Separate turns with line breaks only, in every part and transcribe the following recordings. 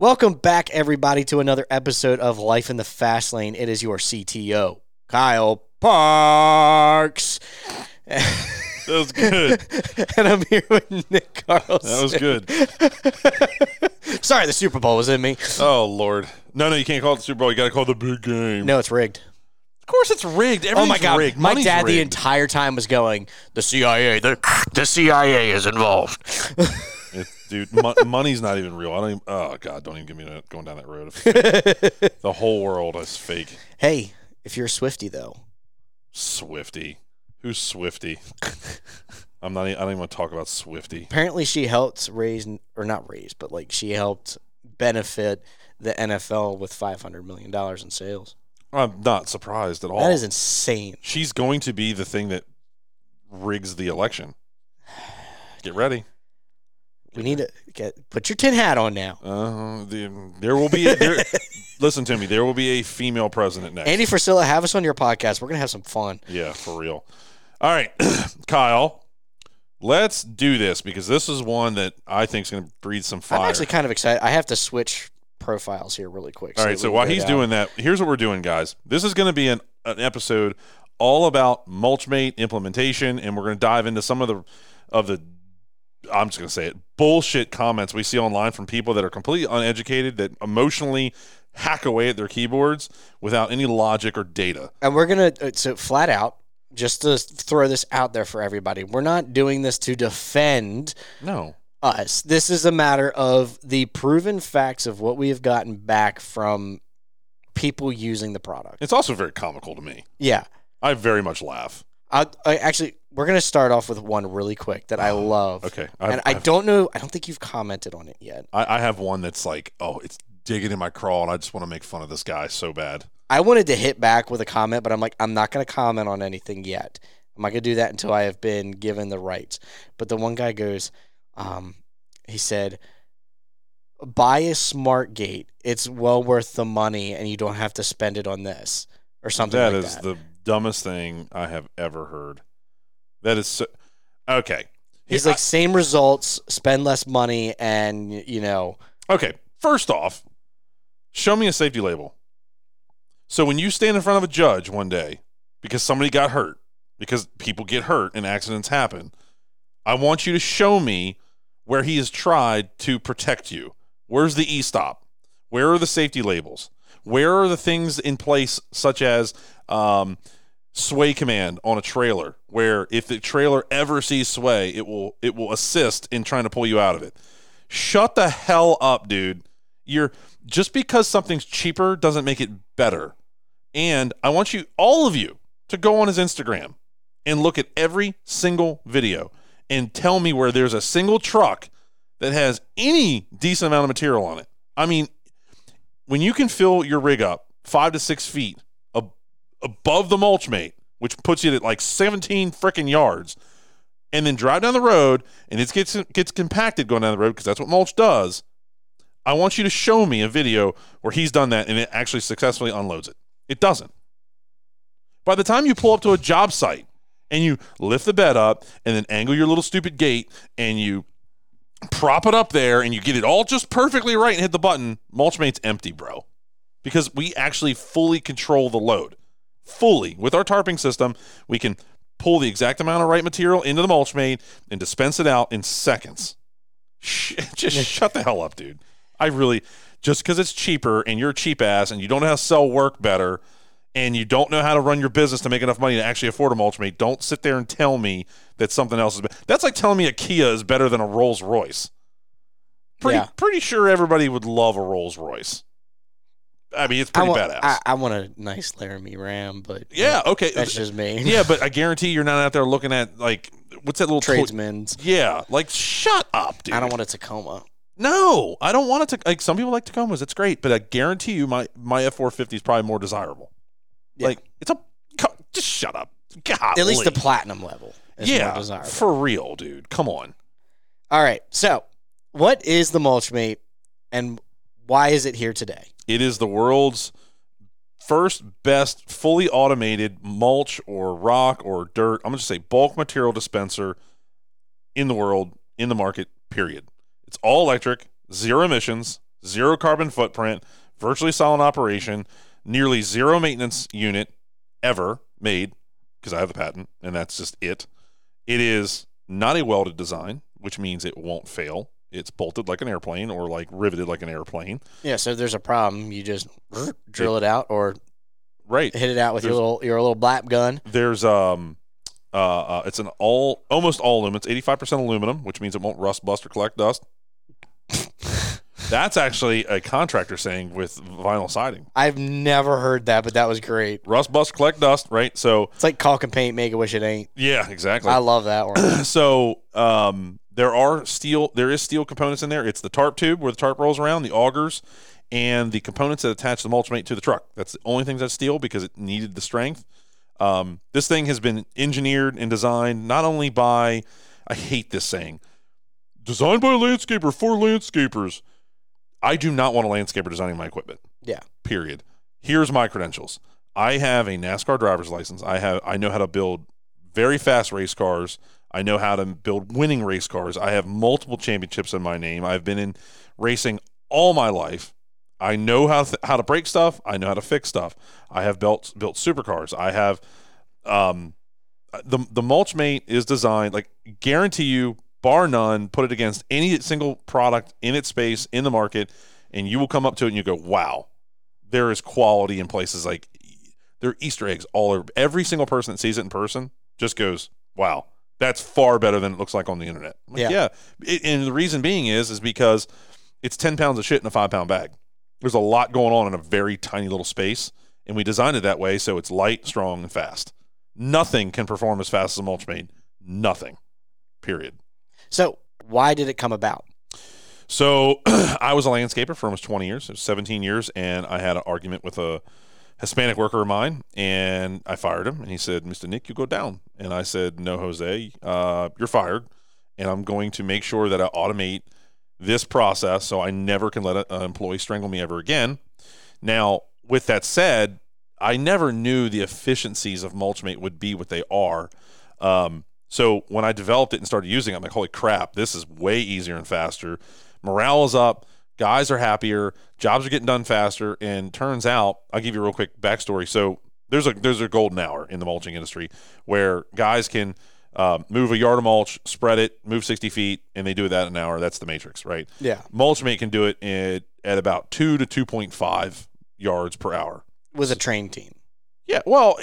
Welcome back, everybody, to another episode of Life in the Fast Lane. It is your CTO, Kyle Parks.
That was good.
and I'm here with Nick Carlson.
That was good.
Sorry, the Super Bowl was in me.
Oh Lord. No, no, you can't call it the Super Bowl. You got to call it the big game.
No, it's rigged.
Of course, it's rigged.
Oh my god,
rigged.
my
Money's
dad the entire time was going, the CIA, the, the CIA is involved.
Dude, mo- money's not even real. I don't. Even, oh God, don't even give me going down that road. The whole world is fake.
hey, if you're a Swifty though,
Swifty. Who's Swifty? I'm not. I don't even want to talk about Swifty.
apparently she helped raise or not raise, but like she helped benefit the NFL with 500 million dollars in sales.
I'm not surprised at all.
That is insane.
She's going to be the thing that rigs the election. Get ready.
We need to get put your tin hat on now.
Uh, the, there will be. A, there, listen to me. There will be a female president next.
Andy Frisella, have us on your podcast. We're gonna have some fun.
Yeah, for real. All right, Kyle, let's do this because this is one that I think is going to breed some fire.
I'm actually kind of excited. I have to switch profiles here really quick.
All right,
that
so while he's
down.
doing that, here's what we're doing, guys. This is going to be an, an episode all about Mulchmate implementation, and we're going to dive into some of the of the I'm just going to say it bullshit comments we see online from people that are completely uneducated that emotionally hack away at their keyboards without any logic or data.
and we're gonna uh, so flat out just to throw this out there for everybody. We're not doing this to defend
No.
us. This is a matter of the proven facts of what we have gotten back from people using the product.
It's also very comical to me.
Yeah.
I very much laugh.
I, I actually we're gonna start off with one really quick that I love.
Okay.
and I don't know. I don't think you've commented on it yet.
I, I have one that's like, oh, it's digging in my crawl, and I just want to make fun of this guy so bad.
I wanted to hit back with a comment, but I'm like, I'm not gonna comment on anything yet. I'm not gonna do that until I have been given the rights. But the one guy goes, um, he said, "Buy a smart gate. It's well worth the money, and you don't have to spend it on this or something
That
like
is
that."
the dumbest thing I have ever heard. That is so. Okay.
He's like, same results, spend less money, and you know,
okay. First off, show me a safety label. So when you stand in front of a judge one day because somebody got hurt, because people get hurt and accidents happen, I want you to show me where he has tried to protect you. Where's the e stop? Where are the safety labels? Where are the things in place, such as um, sway command on a trailer, where if the trailer ever sees sway, it will it will assist in trying to pull you out of it. Shut the hell up, dude. You're just because something's cheaper doesn't make it better. And I want you, all of you, to go on his Instagram and look at every single video and tell me where there's a single truck that has any decent amount of material on it. I mean, when you can fill your rig up five to six feet above the mulch mate, which puts you at like 17 freaking yards, and then drive down the road and it gets gets compacted going down the road because that's what mulch does. I want you to show me a video where he's done that and it actually successfully unloads it. It doesn't. By the time you pull up to a job site and you lift the bed up and then angle your little stupid gate and you prop it up there and you get it all just perfectly right and hit the button, Mulchmate's empty, bro. Because we actually fully control the load. Fully. With our tarping system, we can pull the exact amount of right material into the Mulchmate and dispense it out in seconds. Just shut the hell up, dude. I really, just because it's cheaper and you're a cheap ass and you don't know how to sell work better and you don't know how to run your business to make enough money to actually afford a Mulchmate, don't sit there and tell me that something else is better. That's like telling me a Kia is better than a Rolls Royce. Pretty,
Yeah.
pretty sure everybody would love a Rolls Royce. I mean, it's
I
pretty
want,
badass.
I, I want a nice Laramie Ram, but
yeah, okay.
that's just me.
yeah, but I guarantee you're not out there looking at like what's that little toy- yeah, like shut up, dude.
I don't want a Tacoma.
No, I don't want it to. Like some people like Tacomas, it's great, but I guarantee you, my my F four fifty is probably more desirable.
Yeah.
Like it's a co- just shut up. Golly.
At least the platinum level. Is
yeah,
more desirable.
for real, dude. Come on.
All right. So, what is the Mulchmate, and why is it here today?
It is the world's first best fully automated mulch or rock or dirt. I'm gonna just say bulk material dispenser in the world in the market. Period. It's all electric, zero emissions, zero carbon footprint, virtually silent operation, nearly zero maintenance unit ever made because I have the patent, and that's just it. It is not a welded design, which means it won't fail. It's bolted like an airplane or like riveted like an airplane.
Yeah, so if there's a problem, you just drill it out or
Right.
hit it out with your little your little blap gun.
There's um uh, uh it's an all almost all aluminum. It's 85% aluminum, which means it won't rust, bust, or collect dust. That's actually a contractor saying with vinyl siding.
I've never heard that, but that was great.
Rust, bust, collect dust, right? So
It's like caulk and paint, make a wish it ain't.
yeah, exactly.
I love that one.
so um, there are steel there is steel components in there. It's the tarp tube where the tarp rolls around the augers and the components that attach the mulch mate to the truck. That's the only things that steel because it needed the strength. Um, this thing has been engineered and designed not only by i hate this saying designed by a landscaper for landscapers. I do not want a landscaper designing my equipment.
Yeah.
period. Here's my credentials. I have a nascar driver's license. I have i know how to build very fast race cars I know how to build winning race cars. I have multiple championships in my name. I've been in racing all my life. I know how th- how to break stuff. I know how to fix stuff. I have built built supercars. I have um the the mulch mate is designed like guarantee you bar none put it against any single product in its space in the market and you will come up to it and you go wow there is quality in places like there are easter eggs all over every single person that sees it in person just goes wow that's far better than it looks like on the internet. Like,
Yeah.
yeah. It- and the reason being is is because it's 10 pounds of shit in a five pound bag. There's a lot going on in a very tiny little space and we designed it that way so it's light strong and fast. Nothing can perform as fast as a mulch nothing. Period.
So why did it come about?
so I was a landscaper for almost 20 years, it 17 years, and I had an argument with a Hispanic worker of mine, and I fired him. And he said, "Mr. Nick, you go down." And I said, "No, Jose, uh, you're fired, and I'm going to make sure that I automate this process so I never can let an employee strangle me ever again." Now, with that said, I never knew the efficiencies of Mulchmate would be what they are. Um, so when I developed it and started using it, I'm like, holy crap, this is way easier and faster. Morale is up. Guys are happier. Jobs are getting done faster. And turns out, I'll give you a real quick backstory. So there's a there's a golden hour in the mulching industry where guys can uh, move a yard of mulch, spread it, move 60 feet, and they do that in an hour. That's the matrix, right?
Yeah.
Mulchmate can do it at, at about two to 2.5 yards per hour.
With a trained team.
Yeah, well,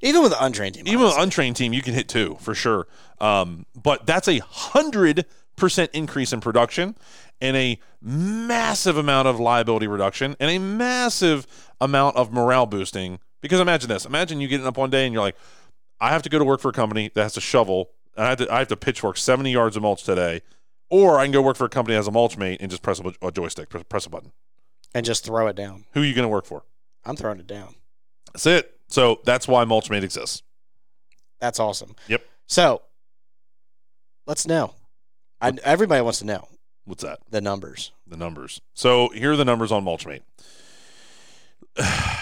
Even with an untrained team.
even with an untrained team, you can hit two for sure. Um, but that's a hundred percent increase in production and a massive amount of liability reduction and a massive amount of morale boosting. Because imagine this: imagine you getting up one day and you're like, "I have to go to work for a company that has to shovel. And I have to, I have to pitchfork 70 yards of mulch today." Or I can go work for a company that has a mulch mate and just press a, a joystick, press, press a button.
and just throw it down.
Who are you going to work for?
I'm throwing it down.
That's it. So that's why Mulchmate exists.
That's awesome.
Yep.
So let's know. I, everybody wants to know
What's that?
the numbers.
the numbers. So here are the numbers on Mulchmate.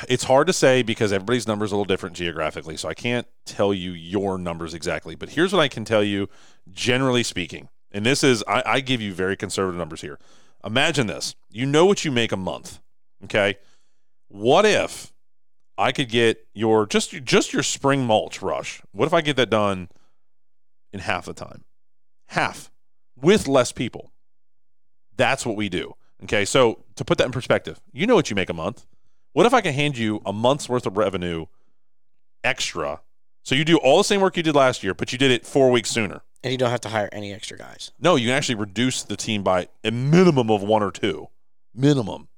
It's hard to say because everybody's numbers are a little different geographically, so I can't tell you your numbers exactly. But here's what I can tell you, generally speaking, and this is I, I give you very conservative numbers here. Imagine this: you know what you make a month, okay? What if I could get your just just your spring mulch rush? What if I get that done in half the time, half with less people? That's what we do. Okay. So to put that in perspective, you know what you make a month. What if I can hand you a month's worth of revenue extra? So you do all the same work you did last year, but you did it four weeks sooner.
And you don't have to hire any extra guys.
No, you can actually reduce the team by a minimum of one or two. Minimum.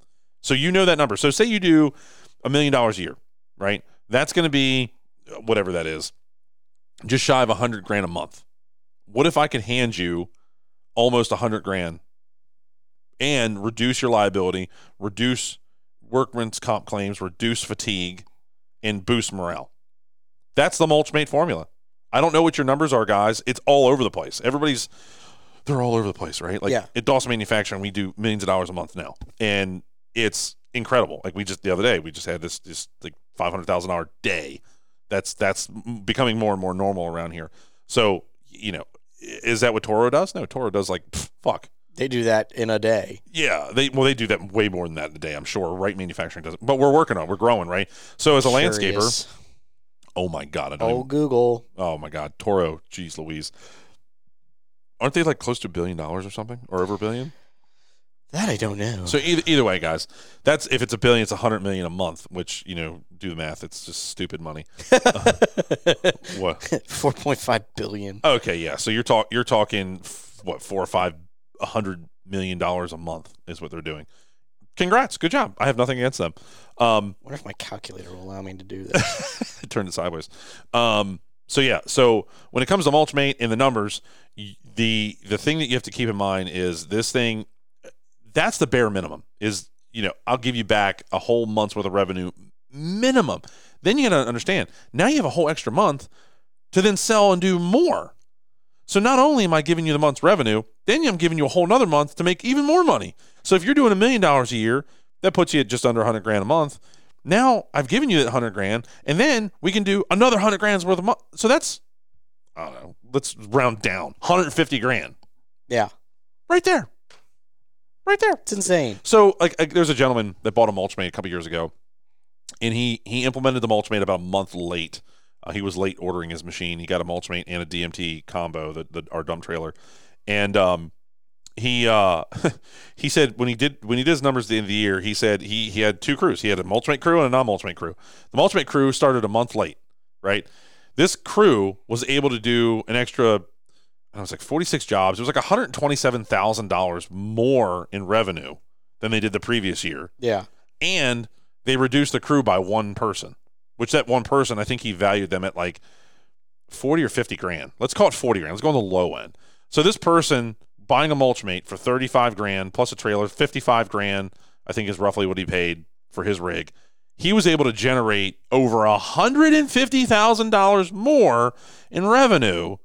So you know that number. So say you do a million dollars a year, right? That's going to be whatever that is, just shy of a hundred grand a month. What if I could hand you almost a hundred grand and reduce your liability, reduce workman's comp claims, reduce fatigue, and boost morale? That's the Mulchmate formula. I don't know what your numbers are, guys. It's all over the place. Everybody's they're all over the place, right? Like
Yeah.
at Dawson Manufacturing, we do millions of dollars a month now, and it's incredible. Like we just the other day, we just had this this like five hundred thousand dollar day. That's that's becoming more and more normal around here. So you know, is that what Toro does? No, Toro does like pff, fuck.
They do that in a day.
Yeah, they well they do that way more than that in a day. I'm sure. Right, manufacturing does it, but we're working on. it. We're growing, right? So as a landscaper, oh my god, I don't.
Oh,
even-
Google.
oh my god, Toro, jeez Louise, aren't they like close to a billion dollars or something, or over a billion?
That I don't know.
So either either way, guys, that's if it's a billion, it's a hundred million a month. Which you know, do the math. It's just stupid money. What?
4.5 billion.
Okay, yeah. So you're talk you're talking f- what four or five hundred million dollars a month is what they're doing. Congrats, good job. I have nothing against them. Um,
wonder if my calculator will allow me to do this.
turned it sideways. Um, so yeah, so when it comes to Mulchmate and the numbers, the the thing that you have to keep in mind is this thing. That's the bare minimum. Is you know I'll give you back a whole month's worth of revenue minimum. Then you got to understand. Now you have a whole extra month to then sell and do more. So not only am I giving you the month's revenue, then I'm giving you a whole nother month to make even more money. So if you're doing a million dollars a year, that puts you at just under 100 grand a month. Now I've given you that 100 grand, and then we can do another 100 grand's worth of month. So that's, I don't know, let's round down 150 grand
yeah.
right there. Right there.
It's insane.
So, like, like, there's a gentleman that bought a Mulchmate a couple years ago, and he he implemented the Mulchmate about a month late. Uh, he was late ordering his machine. He got a Mulchmate and a DMT combo, the, the our dump trailer, and um, he uh, he said when he did when he did his numbers at the end of the year, he said he he had two crews. He had a Mulchmate crew and a non-Mulchmate crew. The Mulchmate crew started a month late, right? This crew was able to do an extra it was like 46 jobs. It was like $127,000 more in revenue than they did the previous year.
Yeah.
And they reduced the crew by one person, which that one person, I think he valued them at like 40 or 50 grand. Let's call it 40 grand. Let's go on the low end. So this person buying a mulch mate for 35 grand plus a trailer, 55 grand, I think is roughly what he paid for his rig. He was able to generate over $150,000 more in revenue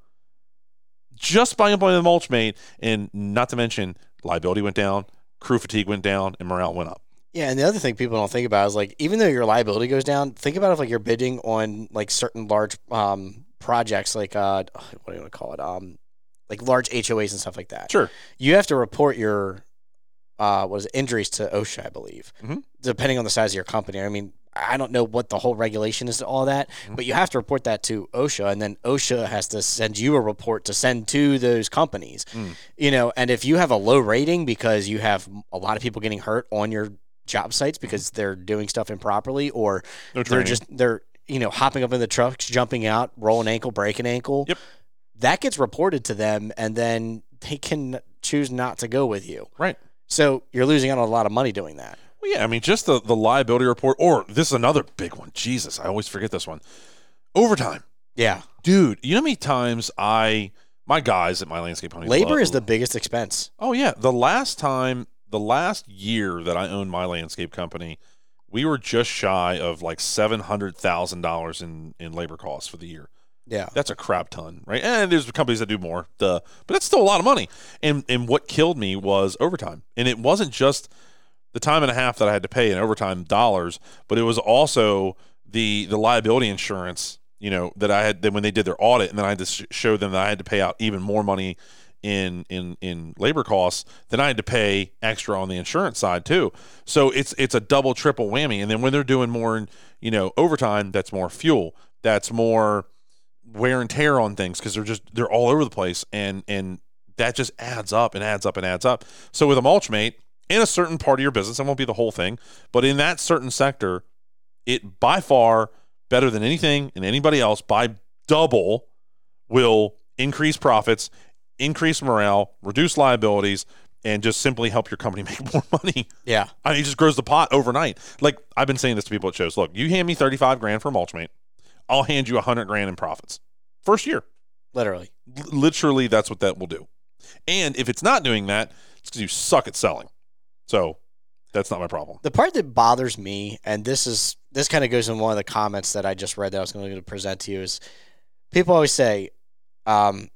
just buying by implementing the mulch mate. And not to mention, liability went down, crew fatigue went down, and morale went up.
Yeah, and the other thing people don't think about is like even though your liability goes down, think about if like you're bidding on like certain large um projects like uh what do you want to call it um like large HOAs and stuff like that.
Sure.
You have to report your uh what is it injuries to OSHA, I believe,
Mhm.
depending on the size of your company. I mean, I don't know what the whole regulation is to all that,
Mhm.
but you have to report that to OSHA, and then OSHA has to send you a report to send to those companies.
Mm.
You know, and if you have a low rating because you have a lot of people getting hurt on your job sites because they're doing stuff improperly, or
No
they're just they're you know hopping up in the trucks, jumping out, rolling ankle, breaking ankle.
Yep.
That gets reported to them, and then they can choose not to go with you.
Right.
So you're losing out on a lot of money doing that.
Well, yeah, I mean, just the, the liability report, or this is another big one. Jesus, I always forget this one. Overtime.
Yeah.
Dude, you know how many times I, my guys at my landscape company.
Labor is the biggest expense.
Oh, yeah. The last time, the last year that I owned my landscape company, we were just shy of like $700,000 in, in labor costs for the year.
Yeah.
That's a crap ton, right? And there's companies that do more, duh. But that's still a lot of money. And and what killed me was overtime. And it wasn't just the time and a half that I had to pay in overtime dollars, but it was also the the liability insurance, you know, that I had that when they did their audit, and then I had to sh- show them that I had to pay out even more money in in in labor costs then I had to pay extra on the insurance side too. So it's it's a double triple whammy. And then when they're doing more, you know, overtime, that's more fuel, that's more wear and tear on things because they're just they're all over the place and and that just adds up and adds up and adds up. So with a mulch mate in a certain part of your business, it won't be the whole thing, but in that certain sector, it by far better than anything and anybody else by double will increase profits, increase morale, reduce liabilities, and just simply help your company make more money.
Yeah.
I mean, it just grows the pot overnight. Like I've been saying this to people at shows. Look, you hand me thirty-five grand for a mulch mate, I'll hand you a hundred grand in profits first year.
Literally.
L- literally, that's what that will do. And if it's not doing that, it's because you suck at selling. So that's not my problem.
The part that bothers me, and this is this kind of goes in one of the comments that I just read that I was going to present to you, is people always say, um,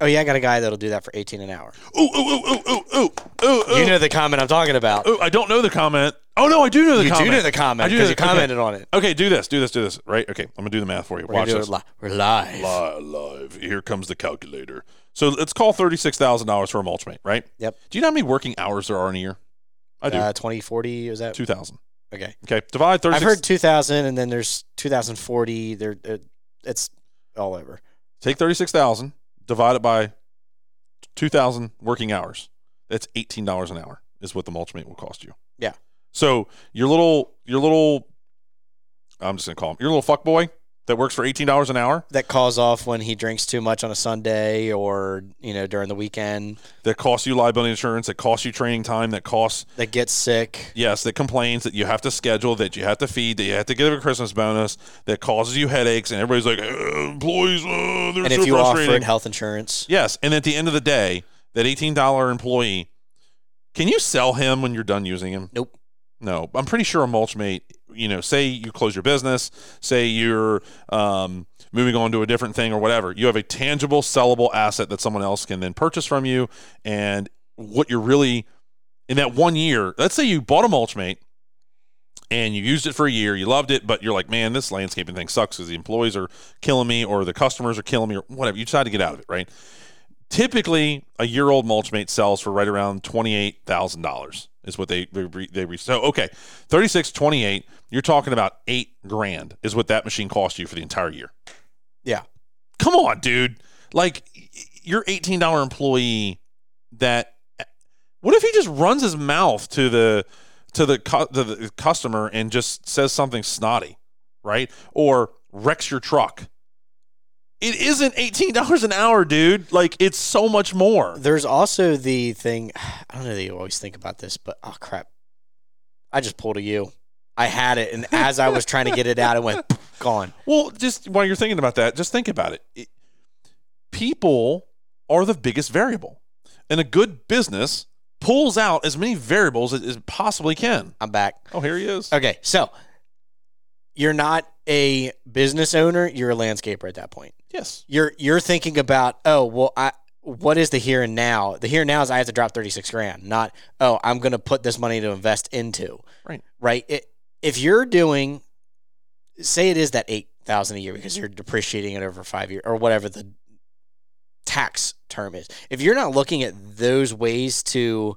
"Oh yeah, I got a guy that'll do that for eighteen an hour."
Ooh, ooh, ooh, ooh, ooh, ooh, ooh, ooh.
You know the comment I'm talking about.
Ooh, I don't know the comment. Oh no, I do know the
you
comment.
do know the comment
I do
because you
the- okay.
commented on it.
Okay, do this, do this, do this. Right? Okay, I'm gonna do the math for you.
We're,
Watch this.
it li- We're live.
Live, live. Here comes the calculator. So let's call thirty six thousand dollars for a mulch mate, right?
Yep.
Do you know how many working hours there are in a year? I do.
Uh, 2040 is that?
Two thousand.
Okay.
Okay. Divide thirty
I've heard 2000 and then there's 2040. There, it, it's all over.
Take thirty six thousand, divide it by two thousand working hours. That's eighteen dollars an hour is what the mulch mate will cost you.
Yeah.
So your little your little I'm just gonna call him your little fuck boy that works for eighteen dollars an hour
That calls off when he drinks too much on a Sunday or you know during the weekend.
that costs you liability insurance, that costs you training time, that costs
That gets sick.
yes, that complains that you have to schedule, that you have to feed, that you have to give a Christmas bonus, that causes you headaches, and everybody's like, "Uh, employees, uh, they're
And
so
if you offered health insurance,
Yes, and at the end of the day, that eighteen dollar employee, can you sell him when you're done using him?
nope.
No, I'm pretty sure a mulch mate. You know, say you close your business, say you're um, moving on to a different thing or whatever. You have a tangible, sellable asset that someone else can then purchase from you, and what you're really in that one year. Let's say you bought a mulch mate and you used it for a year, you loved it, but you're like, man, this landscaping thing sucks because the employees are killing me or the customers are killing me or whatever. You decide to get out of it, right? Typically, a year old mulch mate sells for right around twenty eight thousand dollars is what they they they re- so okay 36 28 you're talking about eight grand is what that machine cost you for the entire year.
Yeah.
come on dude. Like your $18 employee that what if he just runs his mouth to the to the to the customer and just says something snotty right? Or wrecks your truck it isn't $18 an hour dude like it's so much more
There's also the thing. I don't know that you always think about this, but oh crap! I just pulled a U. I had it, and as I was trying to get it out, it went gone.
Well, just while you're thinking about that, just think about it. it. People are the biggest variable, and a good business pulls out as many variables as it possibly can.
I'm back.
Oh, here he is.
Okay, so you're not a business owner; you're a landscaper at that point.
Yes.
You're you're thinking about, oh well, I what is the here and now? The here and now is I have to drop 36 grand, not oh I'm going to put this money to invest into.
Right.
Right. It, if you're doing, say it is that eight thousand a year because you're depreciating it over five years or whatever the tax term is. If you're not looking at those ways to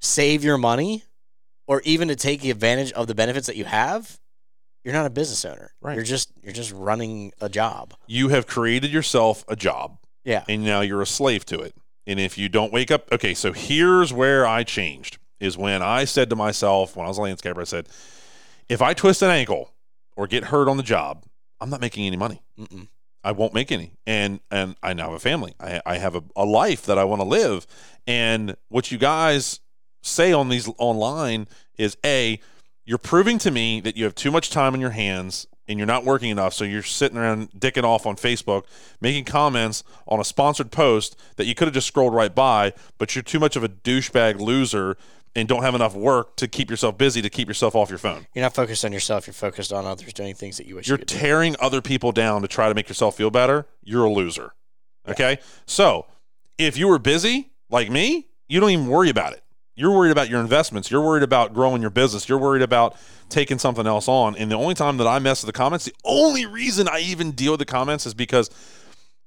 save your money or even to take advantage of the benefits that you have, you're not a business owner.
Right.
You're just you're just running a job.
You have created yourself a job,
Yeah.
and now you're a slave to it. And if you don't wake up, okay, so here's where I changed is when I said to myself, when I was a landscaper, I said, if I twist an ankle or get hurt on the job, I'm not making any money.
Mm-mm.
I won't make any. And and I now have a family. I, I have a, a life that I want to live. And what you guys say on these online is a you're proving to me that you have too much time on your hands and you're not working enough. So you're sitting around dicking off on Facebook, making comments on a sponsored post that you could have just scrolled right by, but you're too much of a douchebag loser and don't have enough work to keep yourself busy to keep yourself off your phone.
You're not focused on yourself. You're focused on others doing things that you wish
You're
you could do.
tearing other people down to try to make yourself feel better. You're a loser. Okay? So, if you were busy like me, you don't even worry about it. You're worried about your investments. You're worried about growing your business. You're worried about taking something else on. And the only time that I mess with the comments, the only reason I even deal with the comments is because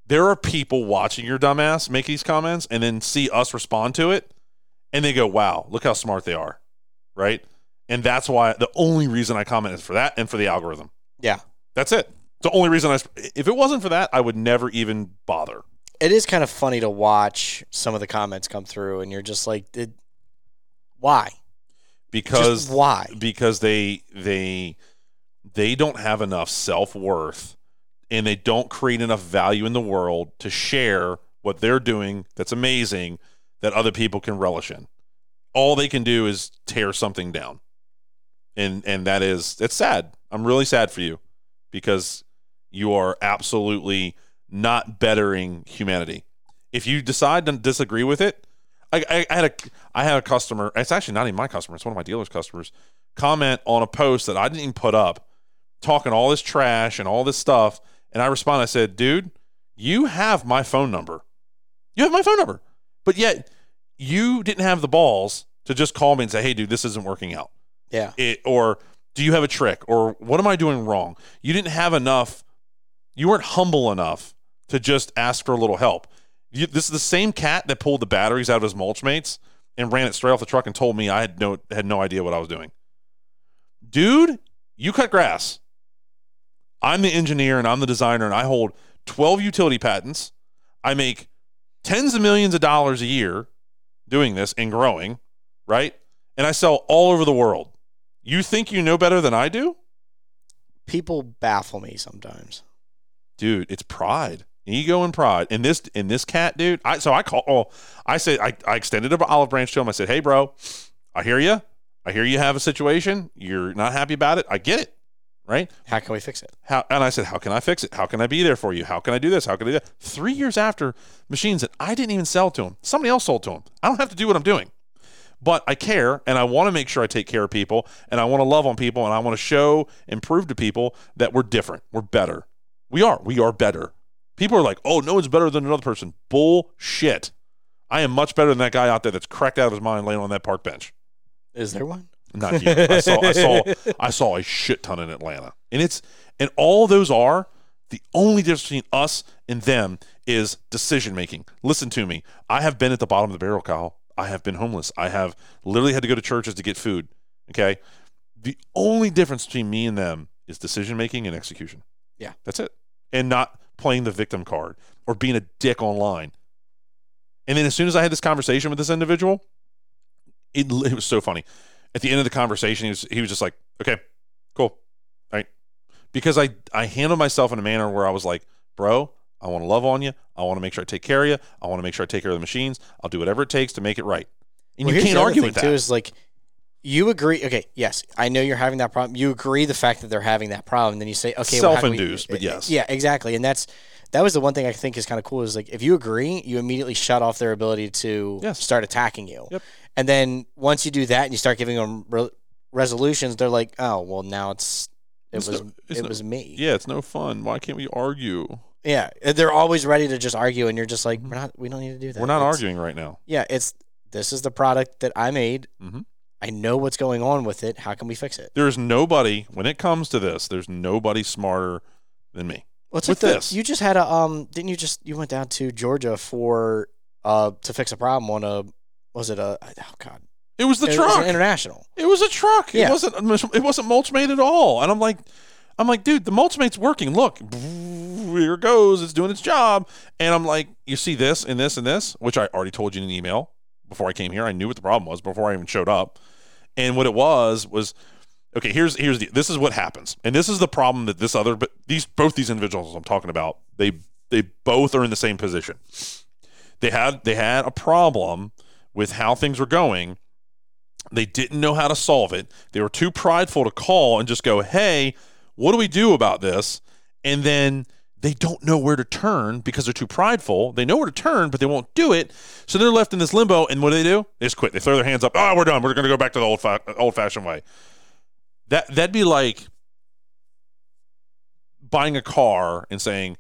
there are people watching your dumbass make these comments and then see us respond to it and they go, wow, look how smart they are. Right. And that's why the only reason I comment is for that and for the algorithm.
Yeah.
That's it. The only reason I, if it wasn't for that, I would never even bother.
It is kind of funny to watch some of the comments come through, and you're just like, Did, why?
because
Just why?
because they they they don't have enough self-worth and they don't create enough value in the world to share what they're doing that's amazing that other people can relish in all they can do is tear something down and and that is it's sad i'm really sad for you because you are absolutely not bettering humanity if you decide to disagree with it I, I, I had a I had a customer. It's actually not even my customer. It's one of my dealer's customers. Comment on a post that I didn't even put up, talking all this trash and all this stuff. And I responded. I said, "Dude, you have my phone number. You have my phone number, but yet you didn't have the balls to just call me and say, "Hey, dude, this isn't working out."
Yeah.
It, or do you have a trick? Or what am I doing wrong? You didn't have enough. You weren't humble enough to just ask for a little help. You, this is the same cat that pulled the batteries out of his mulch mates and ran it straight off the truck and told me I had no had no idea what I was doing. Dude, you cut grass. I'm the engineer and I'm the designer and I hold 12 utility patents. I make tens of millions of dollars a year doing this and growing, right? And I sell all over the world. You think you know better than I do?
People baffle me sometimes.
Dude, it's pride. Ego and pride. In this in this cat, dude, I so I call oh, I said I, I extended an olive branch to him. I said, Hey bro, I hear you. I hear you have a situation. You're not happy about it. I get it. Right?
How can we fix it?
How and I said, How can I fix it? How can I be there for you? How can I do this? How can I do that? Three years after machines that I didn't even sell to him. Somebody else sold to him. I don't have to do what I'm doing. But I care and I want to make sure I take care of people and I want to love on people and I want to show and prove to people that we're different. We're better. We are. We are better. People are like, oh, no one's better than another person. Bullshit. I am much better than that guy out there that's cracked out of his mind laying on that park bench.
Is there one?
Not yet. I saw I saw I saw a shit ton in Atlanta. And it's and all those are the only difference between us and them is decision making. Listen to me. I have been at the bottom of the barrel, Kyle. I have been homeless. I have literally had to go to churches to get food. Okay. The only difference between me and them is decision making and execution.
Yeah.
That's it. And not playing the victim card or being a dick online. And then as soon as I had this conversation with this individual, it, it was so funny. At the end of the conversation, he was, he was just like, okay, cool. All right. Because I, I handled myself in a manner where I was like, bro, I want to love on you. I want to make sure I take care of you. I want to make sure I take care of the machines. I'll do whatever it takes to make it right. And
Well,
you can't argue with that.
Too, is like you agree. Okay, yes, I know you're having that problem. You agree the fact that they're having that problem, and then you say, okay, well, can we-
Self-induced, but eh, eh, yes.
yeah, exactly. And that's that was the one thing I think is kind of cool is like if you agree, you immediately shut off their ability to
Yes.
start attacking you.
Yep.
And then once you do that and you start giving them re- resolutions, they're like, oh, well, now it's it
It's
was
no- it's
it
no-
was me.
yeah, it's no fun. Why can't we argue?
Yeah, they're always ready to just argue, and you're just like, mm-hmm. we're not. We don't need to do that.
We're not
It's-
arguing right now.
Yeah, it's this is the product that I made.
Mhm.
I know what's going on with it. How can we fix it?
There's nobody, when it comes to this, there's nobody smarter than me.
What's
with
with the,
this.
You just had a um. Didn't you just you went down to Georgia for uh to fix a problem on a was it a oh god
It was the
It was
truck.
an international.
It was a truck. It wasn't. It wasn't mulch mate at all. And I'm like, I'm like, dude, the mulch mate's working. Look, here it goes. It's doing its job. And I'm like, you see this and this and this, which I already told you in an email before I came here. I knew what the problem was before I even showed up. And what it was was, okay. Here's here's the. This is what happens, and this is the problem that this other, but these both these individuals I'm talking about, they they both are in the same position. They had they had a problem with how things were going they didn't know how to solve it. They were too prideful to call and just go, hey, what do we do about this? And then they don't know where to turn because they're too prideful. They know where to turn, but they won't do it. So they're left in this limbo. And what do they do? They just quit. They throw their hands up. Oh, we're done. We're going to go back to the old fa- old fashioned way. That that'd be like buying a car and saying,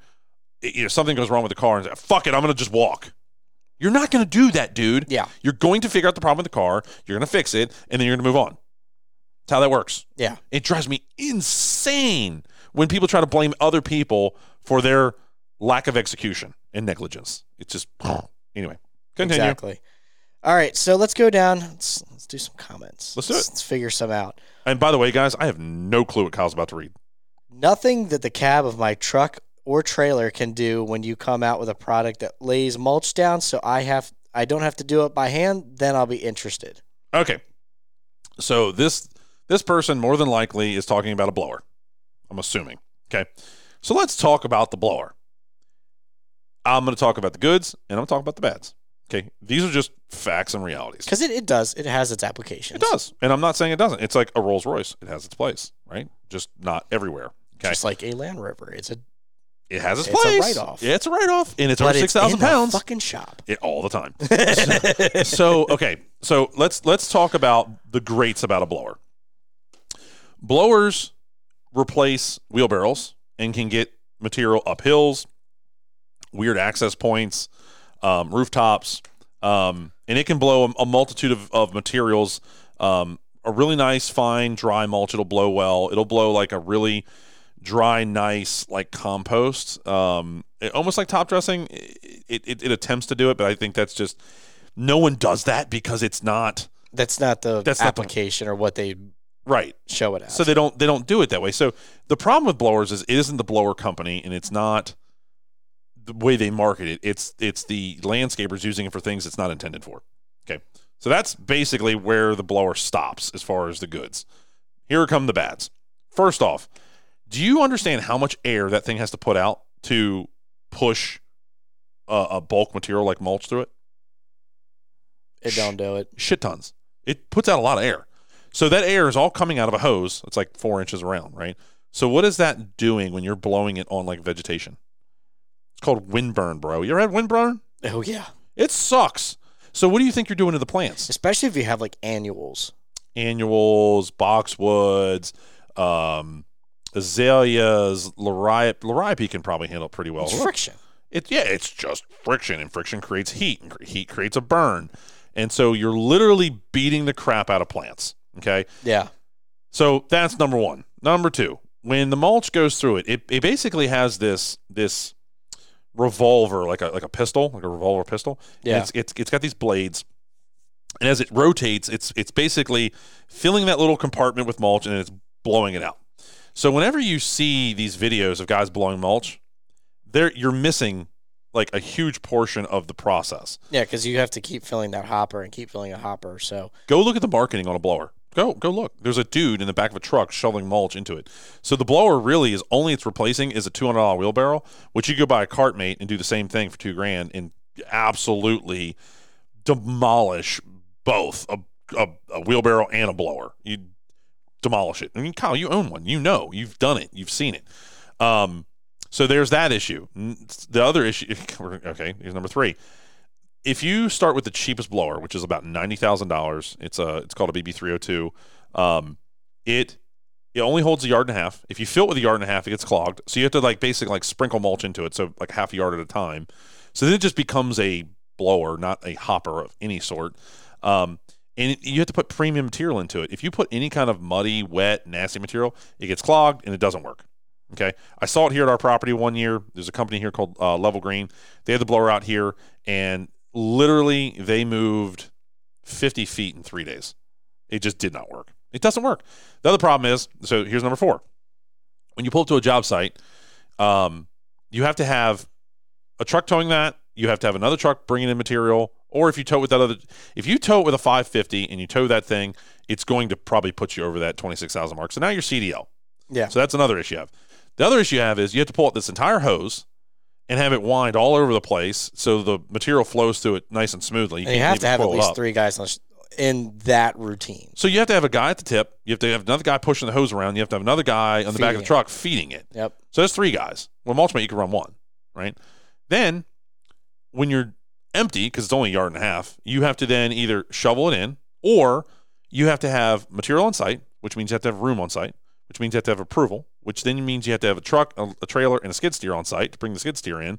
you know, something goes wrong with the car and say, fuck it, I'm going to just walk. You're not going to do that, dude.
Yeah.
You're going to figure out the problem with the car. You're going to fix it, and then you're going to move on. That's how that works.
Yeah.
It drives me insane when people try to blame other people for their lack of execution and negligence. It's just anyway. Continue.
Exactly. All right, so let's go down. Let's let's do some comments.
Let's do it.
Let's figure some out.
And by the way, guys, I have no clue what Kyle's about to read.
Nothing that the cab of my truck or trailer can do when you come out with a product that lays mulch down, so I have I don't have to do it by hand. Then I'll be interested.
Okay. So this this person more than likely is talking about a blower. I'm assuming. Okay. So let's talk about the blower. I'm going to talk about the goods and I'm going to talk about the bads. Okay. These are just facts and realities.
Because it, it does. It has its applications.
It does. And I'm not saying it doesn't. It's like a Rolls Royce. It has its place, right? Just not everywhere. Okay.
Just like a Land Rover. It's a
it has its,
it's a
place.
write-off.
Yeah, it's a write off. And it's
but
over 6,000
in the
pounds.
fucking shop.
It, all the time. so okay so let's let's talk about the greats about a blower blowers replace wheelbarrows and can get material up hills weird access points um, rooftops um, and it can blow a, a multitude of, of materials. Um, a really nice fine dry mulch it'll blow well. It'll blow like a really dry nice like compost. Um, It- almost like top dressing. It, it it attempts to do it, but I think that's just no one does that because it's not
That's not the
That's not the-
application or what they
right.
show it as.
So they don't they don't do it that way. So the problem with blowers is it isn't the blower company and it's not the way they market it. It's it's the landscapers using it for things it's not intended for. Okay. So that's basically where the blower stops as far as the goods. Here come the bads. First off, do you understand how much air that thing has to put out to push a, a bulk material like mulch through it?
it don't do it.
shit tons. It puts out a lot of air. So that air is all coming out of a hose. It's like four inches around, right? So what is that doing when you're blowing it on like vegetation? It's called windburn, bro. You ever had windburn?
Oh yeah,
It sucks. So what do you think you're doing to the plants?
especially if you have like annuals.
Annuals, boxwoods, um, azaleas, liriope. Liriope can probably handle it pretty well.
It's friction.
It yeah, it's just friction, and friction creates heat, and heat creates a burn, and so you're literally beating the crap out of plants. Okay,
Yeah,
so that's number one. Number two, when the mulch goes through it, it, it basically has this this revolver, like a like a pistol, like a revolver pistol.
Yeah.
it's, it's it's got these blades, and as it rotates, it's it's basically filling that little compartment with mulch, and it's blowing it out. So whenever you see these videos of guys blowing mulch, there you're missing like a huge portion of the process.
yeah, because you have to keep filling that hopper and keep filling a hopper. So
Go look at the marketing on a blower. Go go look. There's a dude in the back of a truck shoveling mulch into it. So the blower really is only it's replacing is a two hundred dollar wheelbarrow, which you go buy a KartMate and do the same thing for two grand and absolutely demolish both a, a, a wheelbarrow and a blower. You demolish it. I mean, Kyle, you own one. You know, you've done it. You've seen it. Um, so there's that issue. The other issue. Okay, here's number three if you start with the cheapest blower, which is about ninety thousand dollars, it's a it's called a BB three hundred two. Um, it it only holds a yard and a half. If you fill it with a yard and a half, it gets clogged. So you have to like basically like sprinkle mulch into it, so like half a yard at a time. So then it just becomes a blower, not a hopper of any sort. Um, and you have to put premium material into it. If you put any kind of muddy, wet, nasty material, it gets clogged and it doesn't work. Okay, I saw it here at our property one year. There's a company here called uh, Level Green. They had the blower out here, and literally they moved 50 feet in three days. It just did not work. It doesn't work. The other problem is so here's number four. When you pull up to a job site, um, you have to have a truck towing that. You have to have another truck bringing in material. Or if you tow with that other, if you tow it with a 550 and you tow that thing, it's going to probably put you over that 26,000 mark. So now you're CDL.
yeah,
So that's another issue you have. The other issue you have is you have to pull out this entire hose and have it wind all over the place so the material flows through it nice and smoothly.
and you have to have at least three guys on in that routine.
So you have to have a guy at the tip. You have to have another guy pushing the hose around. You have to have another guy on the back of the truck feeding it.
Yep.
So that's three guys. Well, mulchmate, you can run one, right? Then when you're empty, because it's only a yard and a half, you have to then either shovel it in or you have to have material on site, which means you have to have room on site, which means you have to have approval, which then means you have to have a truck, a, a trailer, and a skid steer on site to bring the skid steer in.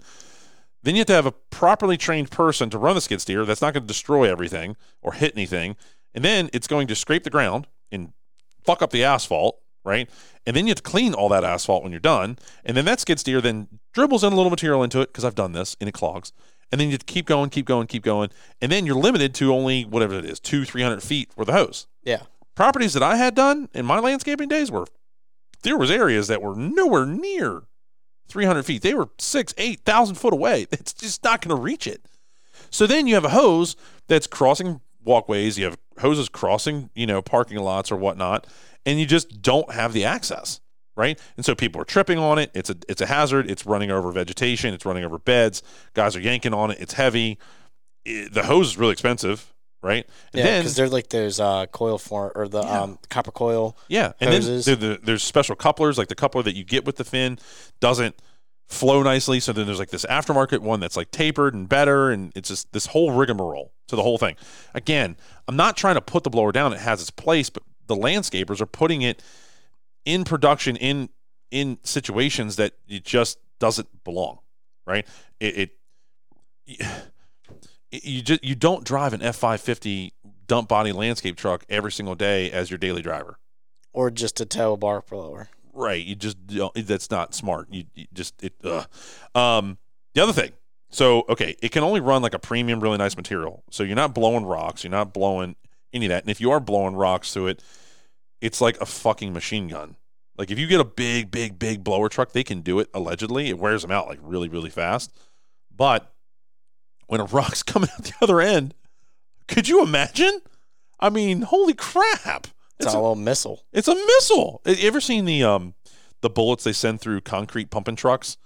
Then you have to have a properly trained person to run the skid steer that's not going to destroy everything or hit anything. And then it's going to scrape the ground and fuck up the asphalt, right? And then you have to clean all that asphalt when you're done. And then that skid steer then dribbles in a little material into it because I've done this and it clogs. And then you have to keep going, keep going, keep going. And then you're limited to only whatever it is, two, 300 feet for the hose.
Yeah.
Properties that I had done in my landscaping days were, there was areas that were nowhere near 300 feet. They were six, 8,000 foot away. It's just not going to reach it. So then you have a hose that's crossing walkways. You have hoses crossing, you know, parking lots or whatnot, and you just don't have the access, right? And so people are tripping on it. It's a it's a hazard. It's running over vegetation. It's running over beds. Guys are yanking on it. It's heavy. It- the hose is really expensive, right? And
Yeah, because they're like those uh, coil form or the
Yeah.
um, copper coil.
yeah, and
hoses.
then there- there's special couplers, like the coupler that you get with the Finn doesn't flow nicely. So then there's like this aftermarket one that's like tapered and better, and it's just this whole rigmarole to the whole thing. Again, I'm not trying to put the blower down; it has its place, but the landscapers are putting it in production in in situations that it just doesn't belong, right? It, it you just you don't drive an F five fifty dump body landscape truck every single day as your daily driver.
or just a tow bar blower.
Right. You just don't, that's not smart. You, you just it. Um. The other thing, so okay, it can only run like a premium, really nice material. So you're not blowing rocks, you're not blowing any of that. And if you are blowing rocks through it, it's like a fucking machine gun. Like if you get a big, big, big blower truck, they can do it allegedly. It wears them out like really, really fast. But when a rock's coming out the other end, could you imagine? I mean, holy crap!
It's,
It's
a
a,
little missile.
it's a missile. You ever seen the um the bullets they send through concrete pumping trucks?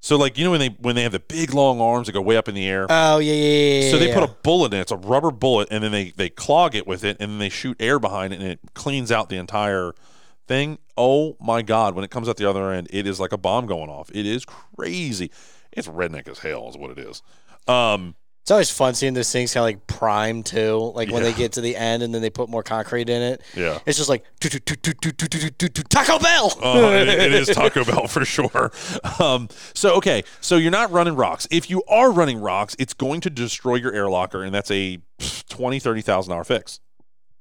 So like you know when they when they have the big long arms that go way up in the air.
Oh yeah, yeah, yeah.
So they
yeah.
put a bullet in. It's a rubber bullet, and then they they clog it with it, and then they shoot air behind it, and it cleans out the entire thing. Oh my god! When it comes out the other end, it is like a bomb going off. It is crazy. It's redneck as hell, is what it is. Um,
it's always fun seeing those things kind of like prime too, like when they get to the end and then they put more concrete in it.
Yeah,
it's just like Taco Bell.
Uh, it is Taco Bell for sure. Um, so okay, so you're not running rocks. If you are running rocks, it's going to destroy your air locker, and that's a twenty thirty thousand dollar fix.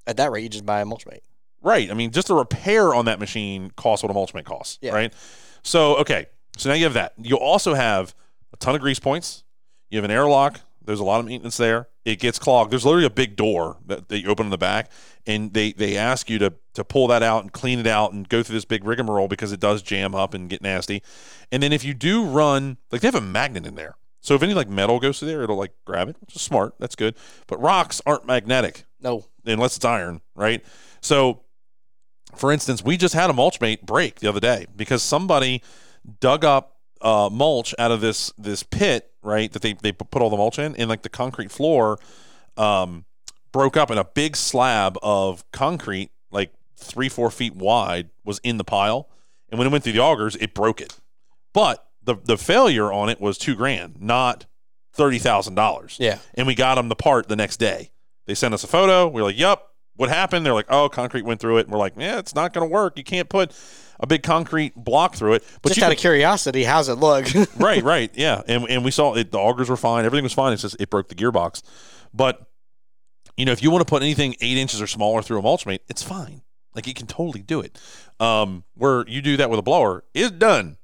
At that rate, you just buy a mulchmate.
Right. I mean, just a repair on that machine costs what a mulchmate costs.
Yeah.
Right. So okay, so now you have that. You also have a ton of grease points you have an airlock. There's a lot of maintenance there. It gets clogged. There's literally a big door that, that you open in the back, and they they ask you to to pull that out and clean it out and go through this big rigmarole because it does jam up and get nasty. And then if you do run, like they have a magnet in there, so if any like metal goes through there, it'll like grab it, which is smart. That's good. But rocks aren't magnetic
No.
unless it's iron, right? So, for instance, we just had a mulch mate break the other day because somebody dug up uh, mulch out of this this pit, right? That they they put all the mulch in, and like the concrete floor um, broke up, and a big slab of concrete, like three four feet wide, was in the pile. And when it went through the augers, it broke it. But the the failure on it was two grand, not thirty thousand dollars
Yeah.
and we got them the part the next day. They sent us a photo. We are like, "Yep, what happened?" They're like, "Oh, concrete went through it." And we're like, "Yeah, it's not going to work. You can't put a big concrete block through it." But
just out
can-
of curiosity, how's it look?
right, right, yeah. And and we saw it. The augers were fine. Everything was fine. It's just it broke the gearbox. But you know, if you want to put anything eight inches or smaller through a mulch mate, it's fine. Like you can totally do it. Um, where you do that with a blower, it's done.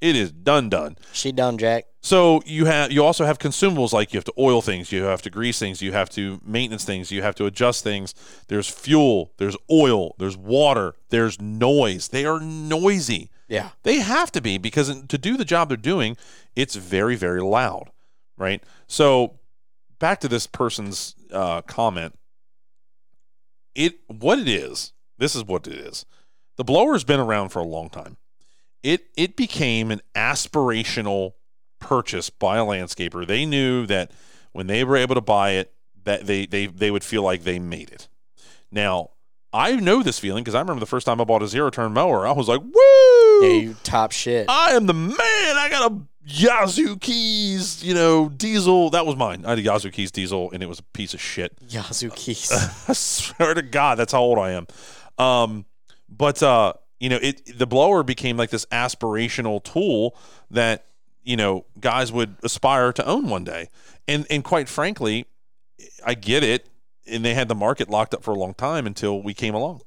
It is done, done.
she done, Jack.
So you have you also have consumables like you have to oil things, you have to grease things, you have to maintenance things, you have to adjust things. There's fuel, there's oil, there's water, there's noise. They are noisy.
Yeah.
They have to be because to do the job they're doing, it's very very loud, right? So back to this person's uh, comment. It what it is. This is what it is. The blower's been around for a long time. It it became an aspirational purchase by a landscaper. They knew that when they were able to buy it, that they they they would feel like they made it. Now, I know this feeling because I remember the first time I bought a zero turn mower, I was like, "Woo!
Yeah, you top shit.
I am the man. I got a Yazoo Kees, you know, diesel. That was mine. I had a Yazoo Kees diesel, and it was a piece of shit.
Yazoo Kees.
I swear to God, that's how old I am. Um, but uh, you know, it the blower became like this aspirational tool that you know guys would aspire to own one day. And and quite frankly, I get it. And they had the market locked up for a long time until we came along.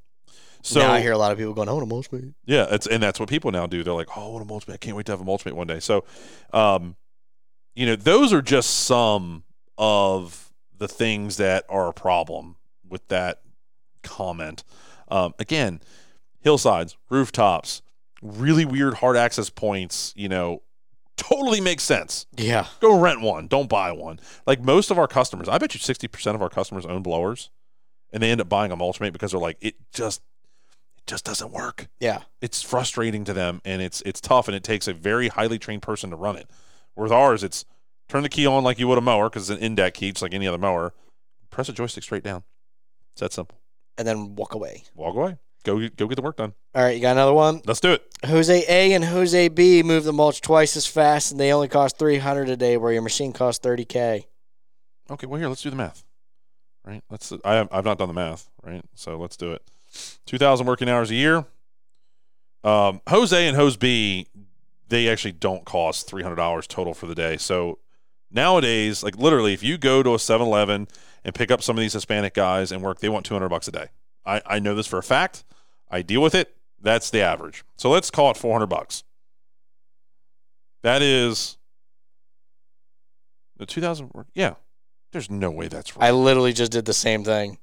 So
now I hear a lot of people going, "Oh, a mulch mate."
yeah, it's and that's what people now do. They're like, "Oh, what a mulch mate! I can't wait to have a mulch mate one day." So, um, you know, those are just some of the things that are a problem with that comment. Um, again, hillsides, rooftops, really weird hard access points. You know, totally makes sense.
Yeah.
Go rent one. Don't buy one. Like most of our customers, I bet you sixty percent of our customers own blowers, and they end up buying a mulch mate because they're like, it just, it just doesn't work
Yeah.
it's frustrating to them and it's it's tough and it takes a very highly trained person to run it. With ours, it's turn the key on like you would a mower because it's an index key, just like any other mower. Press a joystick straight down. It's that simple.
And then walk away.
Walk away. Go go get the work done.
All right, you got another one.
Let's do it.
Jose A and Jose B move the mulch twice as fast, and they only cost three hundred a day, where your machine costs thirty k.
Okay, well here, let's do the math. Right? Let's I have, I've not done the math, right? So let's do it. 2000 working hours a year. Um, Jose and Hose B, they actually don't cost $300 total for the day. So nowadays, like literally, if you go to a 7 Eleven and pick up some of these Hispanic guys and work, they want 200 bucks a day. I, I know this for a fact. I deal with it. That's the average. So let's call it 400 bucks. That is The 2,000. Yeah. There's no way that's right.
I literally just did the same thing.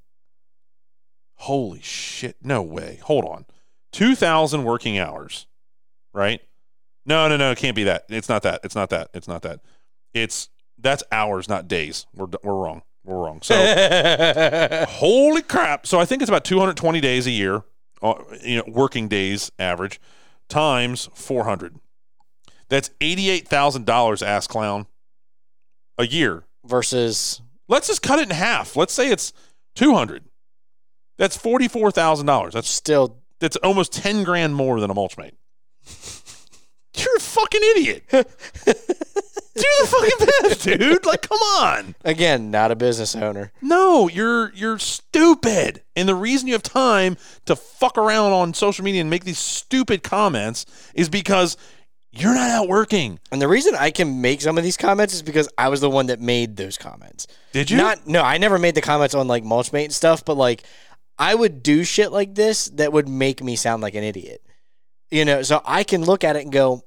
Holy shit. No way. Hold on. 2,000 working hours, right? No, no, no. It can't be that. It's not that. It's not that. It's not that. It's that's hours, not days. We're, we're wrong. We're wrong. So, holy crap. So, I think it's about 220 days a year, Uh, you know, working days average, times 400. That's $88,000, ass clown, a year.
Versus
Let's just cut it in half. Let's say it's 200. That's $44,000. That's
still
that's almost 10 grand more than a mulch mate. You're a fucking idiot. Do the fucking math, dude. Like, come on.
again not a business owner.
No, you're you're stupid. And the reason you have time to fuck around on social media and make these stupid comments is because you're not out working.
And the reason I can make some of these comments is because I was the one that made those comments.
Did you?
Not no, I never made the comments on like mulchmate and stuff, but like I would do shit like this that would make me sound like an idiot. You know, so I can look at it and go,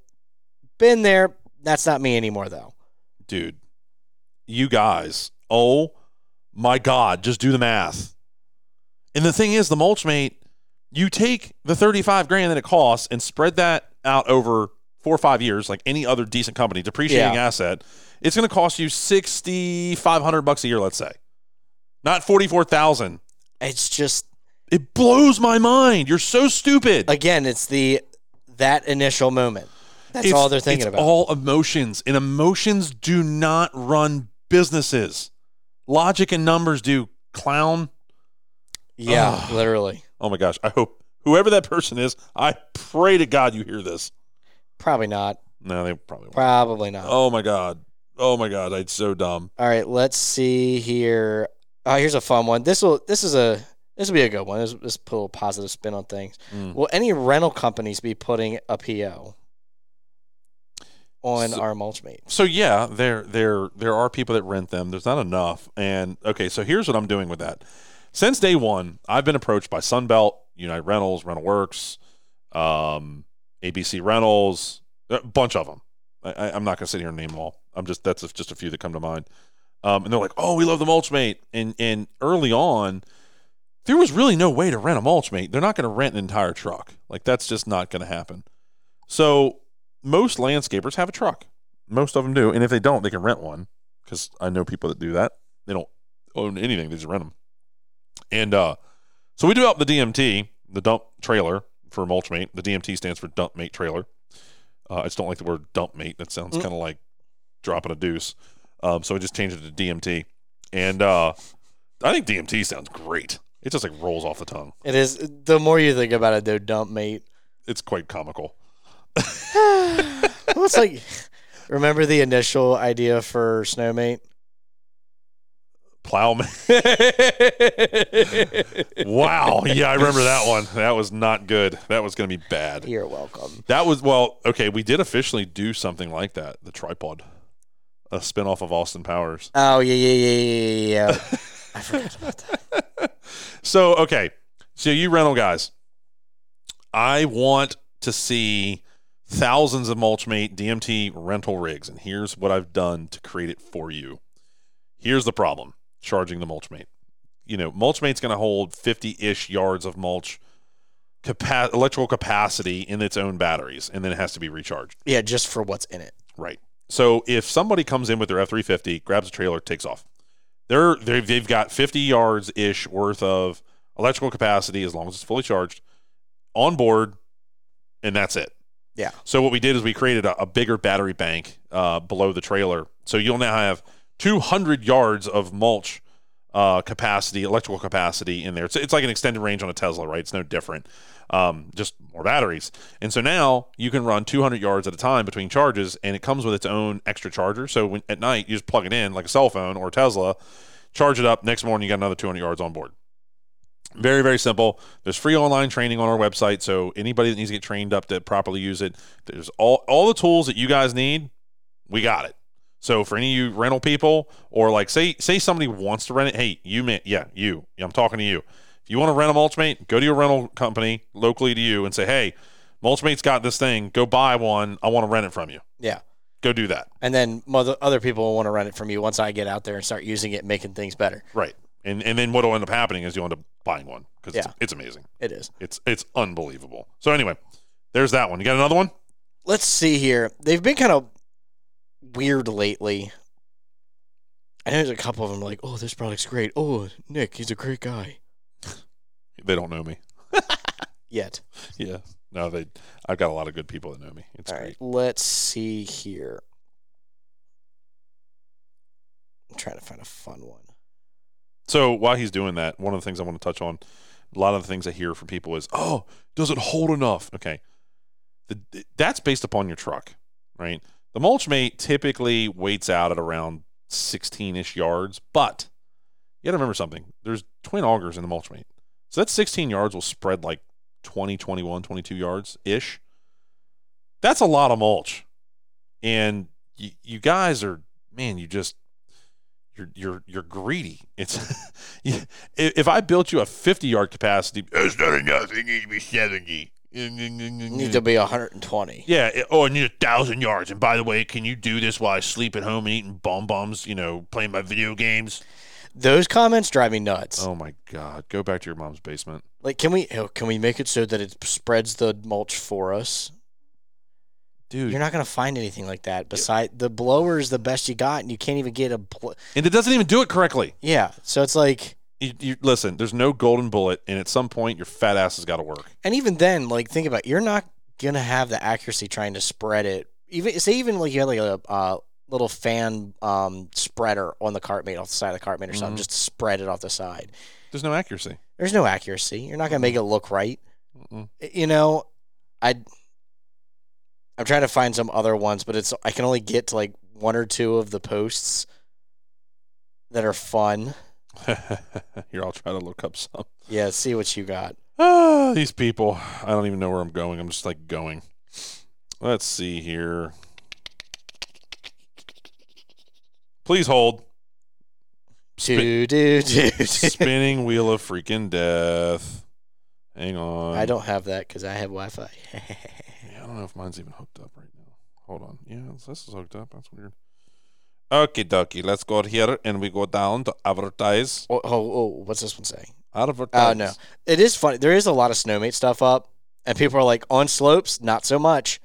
been there. That's not me anymore, though.
dude, you guys, oh my God, just do the math. And the thing is, the mulch mate, you take the 35 grand that it costs and spread that out over four or five years, like any other decent company, depreciating
Yeah.
asset, it's going to cost you 6,500 bucks a year, let's say. Not 44,000.
It's just
It blows my mind. You're so stupid.
again, it's the that initial moment. That's
It's-
all they're thinking
it's
about.
all emotions, and emotions do not run businesses. Logic and numbers do. Clown.
yeah,
Ugh.
literally.
Oh my gosh! I hope whoever that person is, I pray to God you hear this.
Probably not.
No, they probably won't.
Probably not.
Oh my God! Oh my God! It's so dumb.
All right, let's see here. Oh, here's a fun one. This will this is a this will be a good one. This this put a little positive spin on things.
Mm.
Will any rental companies be putting a PO on
So-
our mulch mate?
So yeah, there there there are people that rent them. There's not enough. And okay, so here's what I'm doing with that. Since day one, I've been approached by Sunbelt, United Rentals, Rental Works, um, ABC Rentals, a bunch of them. I, I, I'm not going to sit here and name them all. I'm just that's just a few that come to mind. Um, and they're like, "Oh, we love the mulch mate." And and early on, there was really no way to rent a mulch mate. They're not going to rent an entire truck. Like that's just not going to happen. So most landscapers have a truck. Most of them do, and if they don't, they can rent one because I know people that do that. They don't own anything; they just rent them. And uh, so we do developed the DMT, the dump trailer for mulch mate. The DMT stands for dump mate trailer. Uh, I just don't like the word dump mate. That sounds
Mm.
kind of like dropping a deuce. Um, so I just changed it to DMT, and uh, I think DMT sounds great. It just like rolls off the tongue.
It is the more you think about it, though, dump mate.
It's quite comical.
well, it's like remember the initial idea for snowmate?
Plowman. wow. Yeah, I remember that one. That was not good. That was going to be bad.
You're welcome.
That was well, okay, we did officially do something like that, the tripod. A spinoff of Austin Powers.
Oh yeah, yeah, yeah, yeah, yeah. yeah. I forgot about that.
So, okay. So you rental guys, I want to see thousands of Mulchmate DMT rental rigs, and here's what I've done to create it for you. Here's the problem: charging the Mulchmate. You know, Mulchmate's going to hold 50-ish yards of mulch capa- electrical capacity in its own batteries, and then it has to be recharged.
Yeah, just for what's in it.
Right. So if somebody comes in with their F three fifty, grabs a trailer, takes off, they're they've, they've got fifty yards ish worth of electrical capacity as long as it's fully charged on board, and that's it.
Yeah.
So what we did is we created a, a bigger battery bank uh, below the trailer, so you'll now have two hundred yards of mulch uh, capacity, electrical capacity in there. It's, it's like an extended range on a Tesla, right? It's no different. Um, just more batteries. And so now you can run 200 yards at a time between charges, and it comes with its own extra charger. So when, at night, you just plug it in like a cell phone or a Tesla, charge it up. Next morning, you got another 200 yards on board. Very, very simple. There's free online training on our website. So anybody that needs to get trained up to properly use it, there's all, all the tools that you guys need. We got it. So for any of you rental people, or like say say somebody wants to rent it, hey, you man, yeah, you, I'm talking to you. If you want to rent a Mulchmate, go to your rental company locally to you and say, hey, Mulchmate's got this thing. Go buy one. I want to rent it from you.
Yeah.
go do that.
And then mother, other people will want to rent it from you once I get out there and start using it, making things better.
Right. And and then what'll end up happening is you'll end up buying one because
Yeah.
it's, it's amazing.
It is.
It's it's unbelievable. So anyway, there's that one. You got another one?
Let's see here. They've been kind of weird lately. I know there's a couple of them like, oh, this product's great. Oh, Nick, he's a great guy.
They don't know me.
Yet.
Yeah. No, they. I've got a lot of good people that know me. It's
All
great.
right, let's see here. I'm trying to find a fun one.
So while he's doing that, one of the things I want to touch on, a lot of the things I hear from people is, "Oh, does it hold enough?" Okay, the, that's based upon your truck, right? The mulch mate typically waits out at around 16ish yards, but you got to remember something. There's twin augers in the mulch mate, so that 16 yards will spread like 20, 21, 22 yards ish. That's a lot of mulch, and you, you guys are man, you just you're you're you're greedy. It's if I built you a 50 yard capacity, it's not enough. It needs to be 70.
It needs to be 120.
Yeah. It, oh, I need a thousand yards. And by the way, can you do this while I sleep at home and eating bomb bombs? You know, playing my video games.
Those comments drive me nuts.
Oh my God! Go back to your mom's basement.
Like, can we oh, can we make it so that it spreads the mulch for us?
Dude,
You're not gonna find anything like that. Beside the blower is the best you got, and you can't even get a. Bl-
and it doesn't even do it correctly.
yeah, so it's like,
You, you listen. There's no golden bullet, and at some point, your fat ass has got to work.
and even then, like, think about it, you're not gonna have the accuracy trying to spread it. Even say even like you had like a uh, little fan um, spreader on the KartMate off the side of the KartMate or something,
Mhm.
just to spread it off the side.
There's no accuracy.
There's no accuracy. You're not gonna make it look right.
Mm-mm.
you know, I I'm trying to find some other ones, but it's I can only get to like one or two of the posts that are fun.
Here, I'll try to look up some.
Yeah, see what you got.
Ah, these people. I don't even know where I'm going. I'm just like going. Let's see here. Please hold.
Do, do, do, do.
Spinning wheel of freaking death. Hang on.
I don't have that because I have Wi-Fi.
Yeah, I don't know if mine's even hooked up right now. Hold on. Yeah, this is hooked up. That's weird. Okay, dokie. Let's go here and we go down to advertise.
oh, oh, oh, what's this one saying?
Advertise.
Oh no, it is funny. There is a lot of snowmate stuff up, and people are like, on slopes, not so much.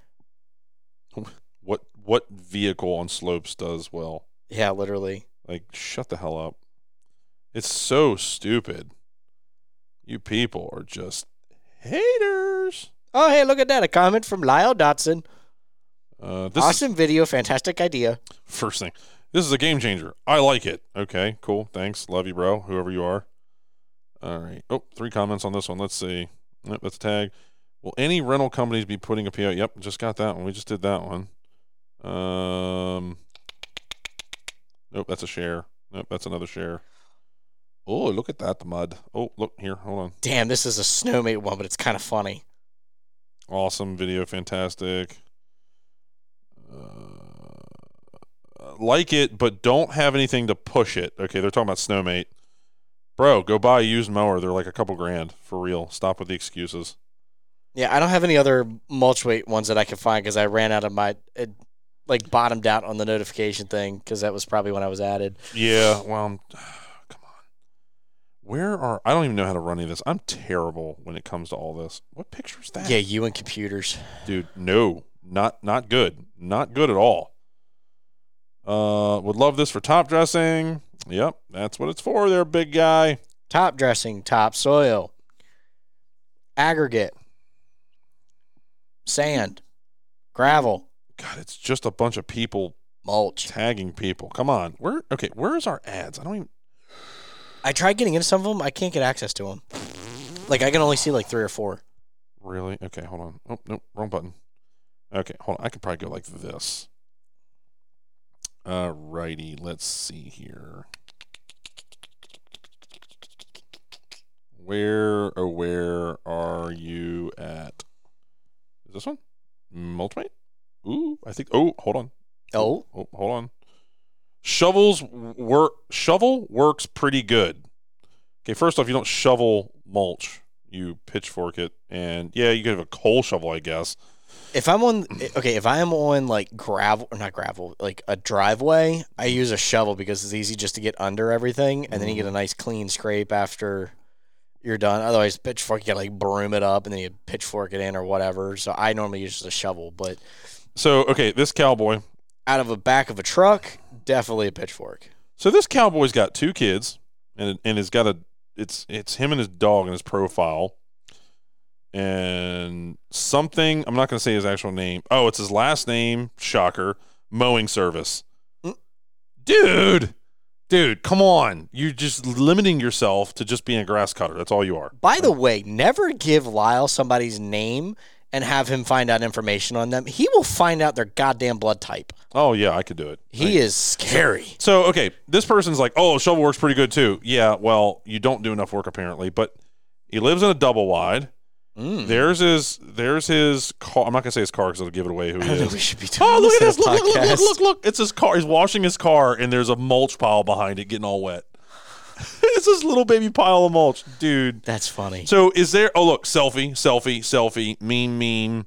What what vehicle on slopes does well?
Yeah, literally.
Like, shut the hell up. It's so stupid. You people are just haters.
Oh, hey, look at that! A comment from Lyle Dotson.
Uh, this is
awesome video, fantastic idea.
first thing. This is a game changer. I like it. Okay, cool. Thanks. Love you, bro. Whoever you are. All right. Oh, three comments on this one. Let's see. Yep, that's a tag. Will any rental companies be putting a PO? Yep, just got that one. We just did that one. Um. Nope, that's a share. Nope, that's another share. Oh, look at that mud. Oh, look here. Hold on.
Damn, this is a snowmate one, but it's kind of funny.
Awesome video, fantastic. Uh, like it, but don't have anything to push it. Okay, they're talking about Snowmate. Bro, go buy a used mower. They're like a couple grand for real. Stop with the excuses.
Yeah, I don't have any other mulch weight ones that I can find because I ran out of my it, like bottomed out on the notification thing because that was probably when I was added.
Yeah, well, I'm. Where are I don't even know how to run any of this. I'm terrible when it comes to all this. What picture is that?
Yeah, you and computers.
dude no not not good. Not good at all. Uh would love this for top dressing. Yep that's what it's for there big guy.
Top dressing, top soil, aggregate, sand, gravel,
god it's just a bunch of people
mulch.
tagging people. Come on. Where okay where's our ads? I don't even
I tried getting into some of them. I can't get access to them. Like I can only see like three or four.
really okay hold on oh nope wrong button okay hold on i could probably go like this Alrighty, let's see here. Where oh where are you at? Is this one? Mulchmate? Ooh, I think oh, hold on.
Oh,
Oh, hold on. Shovels work shovel works pretty good. Okay, first off, you don't shovel mulch. You pitchfork it and yeah, you could have a coal shovel, I guess.
If I'm on, okay, if I am on like gravel or not gravel, like a driveway, I use a shovel because it's easy just to get under everything, and then you get a mm-hmm. nice clean scrape after you're done. Otherwise, pitchfork you gotta like broom it up and then you pitchfork it in or whatever. So I normally use just a shovel, but
So okay, this cowboy.
out of the back of a truck, definitely a pitchfork.
So this cowboy's got two kids, and and has got a. It's it's him and his dog in his profile, and something. I'm not going to say his actual name. Oh, it's his last name. Shocker. Mowing service.
Mm.
Dude, dude, come on! You're just limiting yourself to just being a grass cutter. That's all you are.
By the way, never give Lyle somebody's name and have him find out information on them. He will find out their goddamn blood type.
Oh yeah, I could do it.
He is scary.
So okay, this person's like, oh, shovel works pretty good too. Yeah, well, you don't do enough work apparently, but he lives in a double wide.
Mm.
There's his. There's his car. I'm not gonna say his car because it'll give it away who he
think we should be doing
Oh, look at
this
this!
in a
Look, look, look, look, look, look! It's his car. He's washing his car, and there's a mulch pile behind it, getting all wet. it's this little baby pile of mulch, dude.
That's funny.
So is there? Oh, look, selfie, selfie, selfie, meme, meme.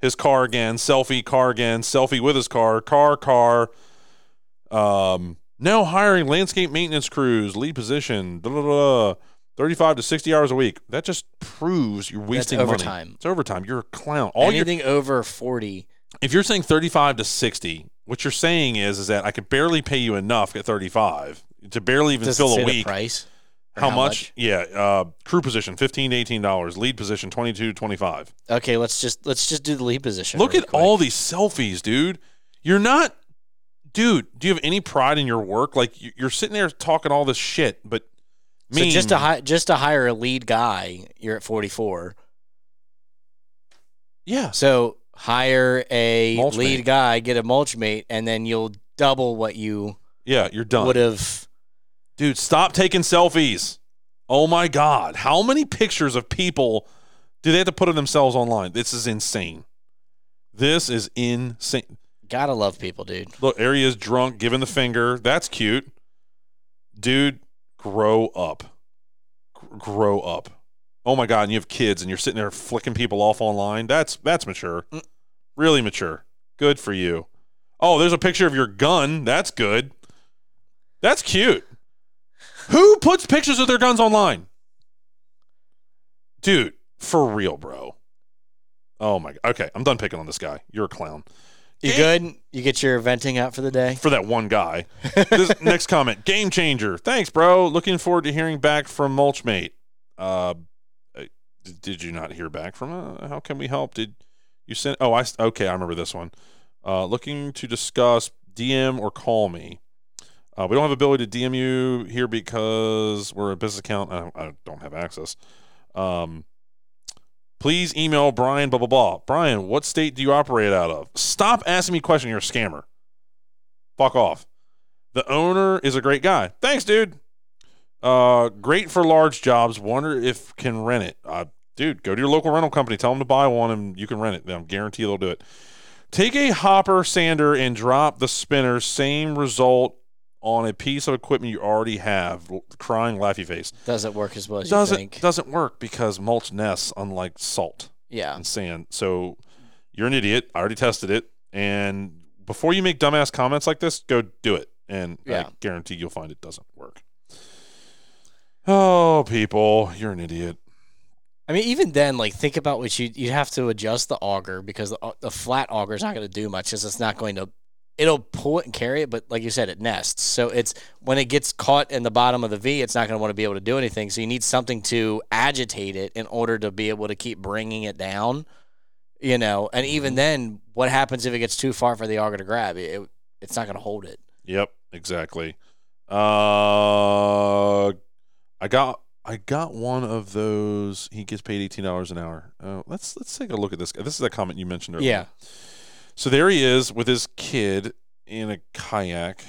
His car again, selfie, car again, selfie with his car, car, car. Um, now hiring landscape maintenance crews, lead position, da, da, da, da, 35 to 60 hours a week. That just proves you're wasting money.
overtime.
It's overtime. You're a clown. All you're,
Anything over 40.
if you're saying 35 to 60, what you're saying is is that I could barely pay you enough at 35 to barely even
Does
fill a week.
price? Or
How, much? Yeah, uh, crew position 15 to 18 dollars, lead position 22 to 25.
Okay, let's just let's just do the lead position.
Look
really
at
quick.
all these selfies, dude. You're not dude, do you have any pride in your work? Like you- you're sitting there talking all this shit, but
So
me
just to hi- just to hire a lead guy, you're at 44.
Yeah.
So hire a
Mulch
lead
mate.
guy, get a mulch mate, and then you'll double what you
Yeah, you're done.
would have.
Dude, stop taking selfies. Oh my God. How many pictures of people do they have to put of themselves online? This is insane. This is insane.
Gotta love people, dude.
Look, is drunk, giving the finger. That's cute. Dude, grow up. G- grow up. Oh my God, and you have kids and you're sitting there flicking people off online. That's that's mature.
Mm.
Really mature. Good for you. Oh, there's a picture of your gun. That's good. That's cute. Who puts pictures of their guns online? Dude, for real, bro. Oh my god. Okay, I'm done picking on this guy. You're a clown.
You
Game-
good? You get your venting out for the day?
for that one guy. This next comment, game changer. Thanks, bro. Looking forward to hearing back from Mulchmate. Uh, uh, did you not hear back from? Uh, how can we help? Did you send? Oh, I okay. I remember this one. Uh, looking to discuss DM or call me. Uh, we don't have ability to DM you here because we're a business account. I, I don't have access. Um, please email Brian. Blah blah blah. Brian, what state do you operate out of? Stop asking me questions. You're a scammer. Fuck off. The owner is a great guy. Thanks, dude. Uh, great for large jobs. Wonder if can rent it. Uh, dude, go to your local rental company. Tell them to buy one, and you can rent it. I guarantee they'll do it. Take a hopper sander and drop the spinner. Same result on a piece of equipment you already have. Crying laughy face.
Doesn't work as well as you
Doesn't
think.
doesn't work because mulch nests unlike salt
Yeah.
and sand. So you're an idiot. I already tested it. And before you make dumbass comments like this, go do it. And I guarantee you'll find it doesn't work. Oh, people, you're an idiot.
I mean, even then, like think about what you you have to adjust the auger because the, the flat auger is not going to do much because it's not going to. It'll pull it and carry it, but like you said, it nests. So it's when it gets caught in the bottom of the V, it's not going to want to be able to do anything. So you need something to agitate it in order to be able to keep bringing it down. You know, and even then, what happens if it gets too far for the auger to grab? It, it- it's not going to hold it.
Yep, exactly. Uh, I got I got one of those. He gets paid eighteen dollars an hour. Uh, let's let's take a look at this. This is a comment you mentioned earlier.
Yeah.
So there he is with his kid in a kayak.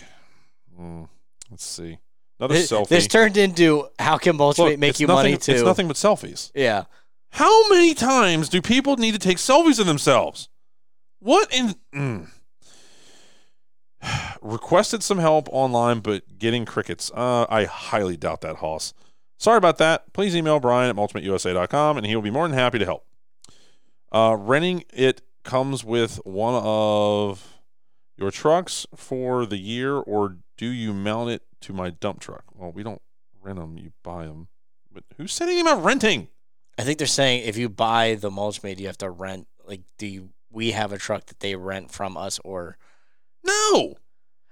Hmm, let's see. Another
This,
selfie.
this turned into how can
Look,
make you
nothing,
money too?
It's nothing but selfies.
Yeah.
How many times do people need to take selfies of themselves? What in? Mm. Requested some help online, but getting crickets. Uh, I highly doubt that, Hoss. Sorry about that. Please email Brian at mulchmateusa.com and he will be more than happy to help. Uh, renting it comes with one of your trucks for the year, or do you mount it to my dump truck? Well, we don't rent them; you buy them. But who said anything about renting?
I think they're saying if you buy the mulch mate, you have to rent. Like, do you, we have a truck that they rent from us, or
No,